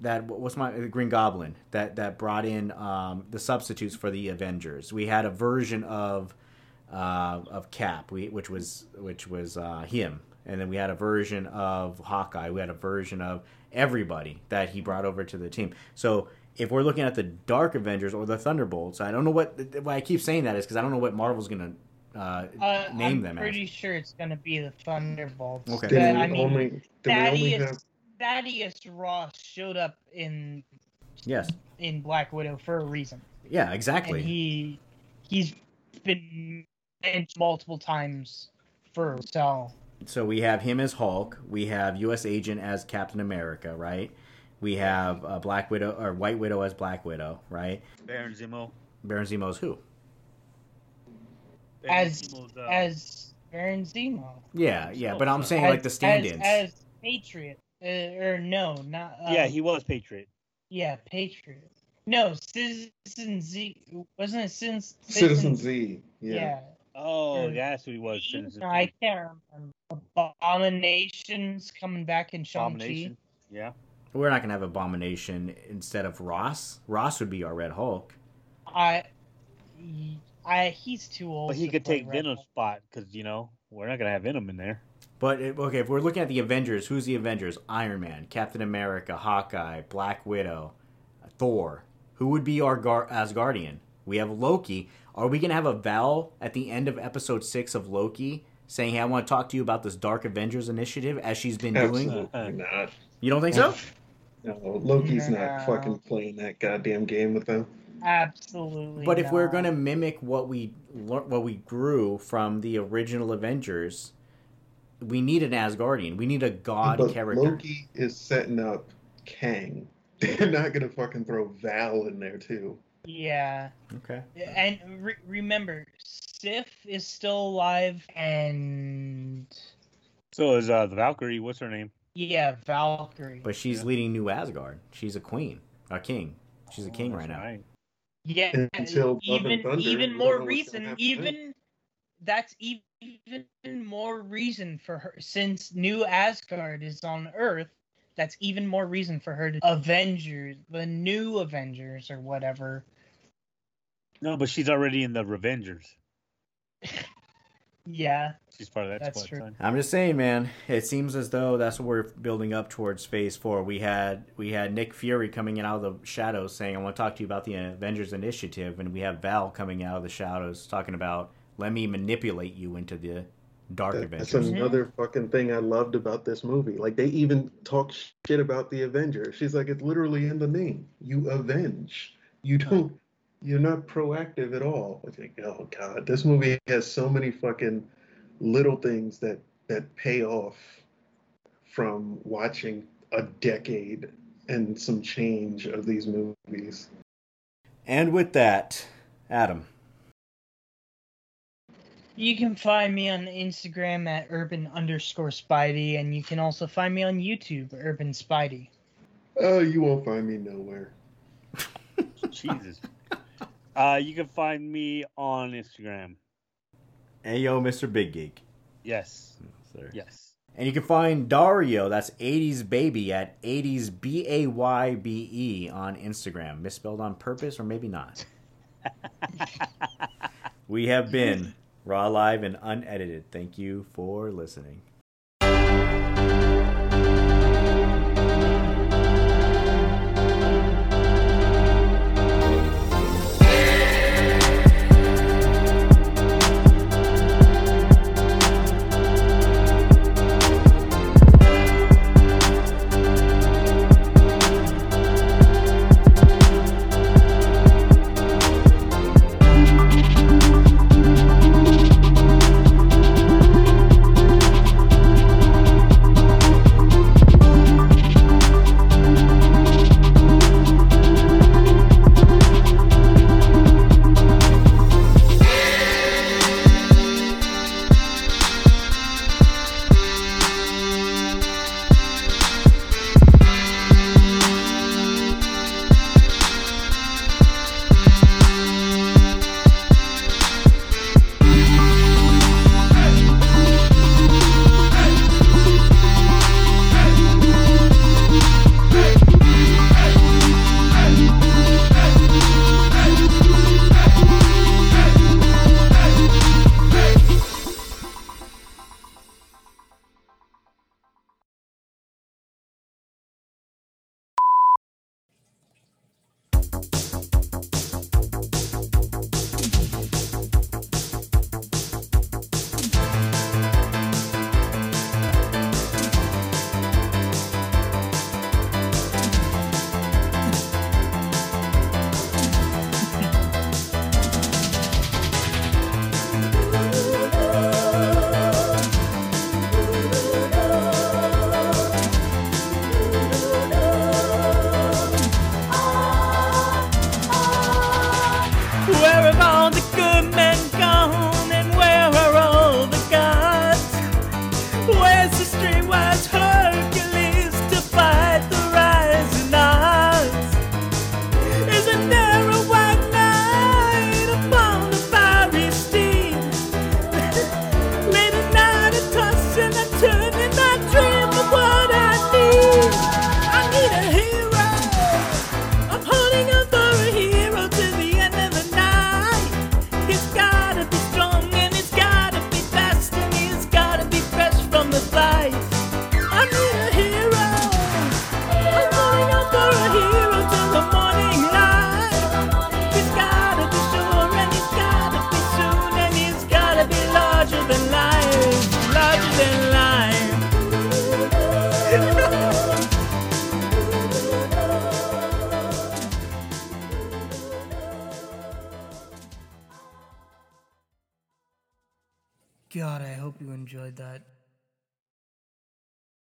that what's my Green Goblin that that brought in um the substitutes for the Avengers. We had a version of uh of Cap, we which was which was uh him. And then we had a version of Hawkeye. We had a version of everybody that he brought over to the team. So if we're looking at the Dark Avengers or the Thunderbolts, I don't know what why I keep saying that is because I don't know what Marvel's gonna uh, Uh, name them I'm pretty as. sure it's gonna be the Thunderbolts. Okay. But, I mean, only, did only Thaddeus, have Thaddeus Ross showed up in Yes, in Black Widow for a reason, yeah, exactly. and he he's been mentioned multiple times for so So we have him as Hulk. We have U.S. Agent as Captain America, right? We have uh, Black Widow or White Widow as Black Widow, right? Baron Zemo. Baron Zemo's who? Baron as Zemo's, uh, as Baron Zemo. Yeah, yeah. But I'm saying as, like the stand-ins. as, as Patriot, uh, or no, not uh, yeah, he was Patriot. yeah Patriot. No, Citizen Z wasn't it Citizen Citizen Z? Yeah. Yeah. Oh, Or- that's who he was. Citizen No, I Z. can't remember. Abominations coming back in Shang-Chi. Yeah. We're not gonna have Abomination instead of Ross. Ross would be our Red Hulk. I, I, he's too old. But he could take Red Venom's Hulk. spot because, you know, we're not going to have Venom in there. But it, okay, if we're looking at the Avengers, who's the Avengers? Iron Man, Captain America, Hawkeye, Black Widow, Thor. Who would be our Gar- Asgardian? We have Loki. Are we gonna have a Val at the end of episode six of Loki saying, "Hey, I want to talk to you about this Dark Avengers initiative," as she's been doing? Uh, not. You don't think so? No, Loki's No. not fucking playing that goddamn game with them. Absolutely. But if we're gonna mimic what we lear- what we grew from the original Avengers, we need an Asgardian. We need a god but character. Loki is setting up Kang. They're not gonna fucking throw Val in there too. Yeah, Okay. and re- remember, Sif is still alive, and So is uh, the Valkyrie. What's her name? yeah, Valkyrie. But she's Yeah. leading New Asgard. She's a queen, a king. She's a Oh, king that's right now. right. Until Yeah, Love and even Thunder, even more know what's gonna reason. Even that's even more reason for her since New Asgard is on Earth. That's even more reason for her to Avengers, the new Avengers or whatever. No, but she's already in the Revengers. Yeah, She's part of that That's squad. true. son. I'm just saying, man. It seems as though that's what we're building up towards Phase Four. We had we had Nick Fury coming in out of the shadows saying, "I want to talk to you about the Avengers Initiative," and we have Val coming out of the shadows talking about, "Let me manipulate you into the Dark That- That's Avengers." another mm-hmm. fucking thing I loved about this movie. Like they even talk shit about the Avengers. She's like, it's literally in the name. You avenge. You don't. You're not proactive at all. It's like, oh god, this movie has so many fucking little things that that pay off from watching a decade and some change of these movies. And with that, Adam, you can find me on Instagram at urban underscore Spidey, and you can also find me on YouTube, Urban Spidey. Oh, you won't find me nowhere. Jesus. Uh, you can find me on Instagram. hey yo, Mr. Big Geek. Yes. Sir. Yes. And you can find Dario, that's 80s Baby, at 80s B A Y B E on Instagram. Misspelled on purpose, or maybe not. we have been Raw Live and Unedited. Thank you for listening.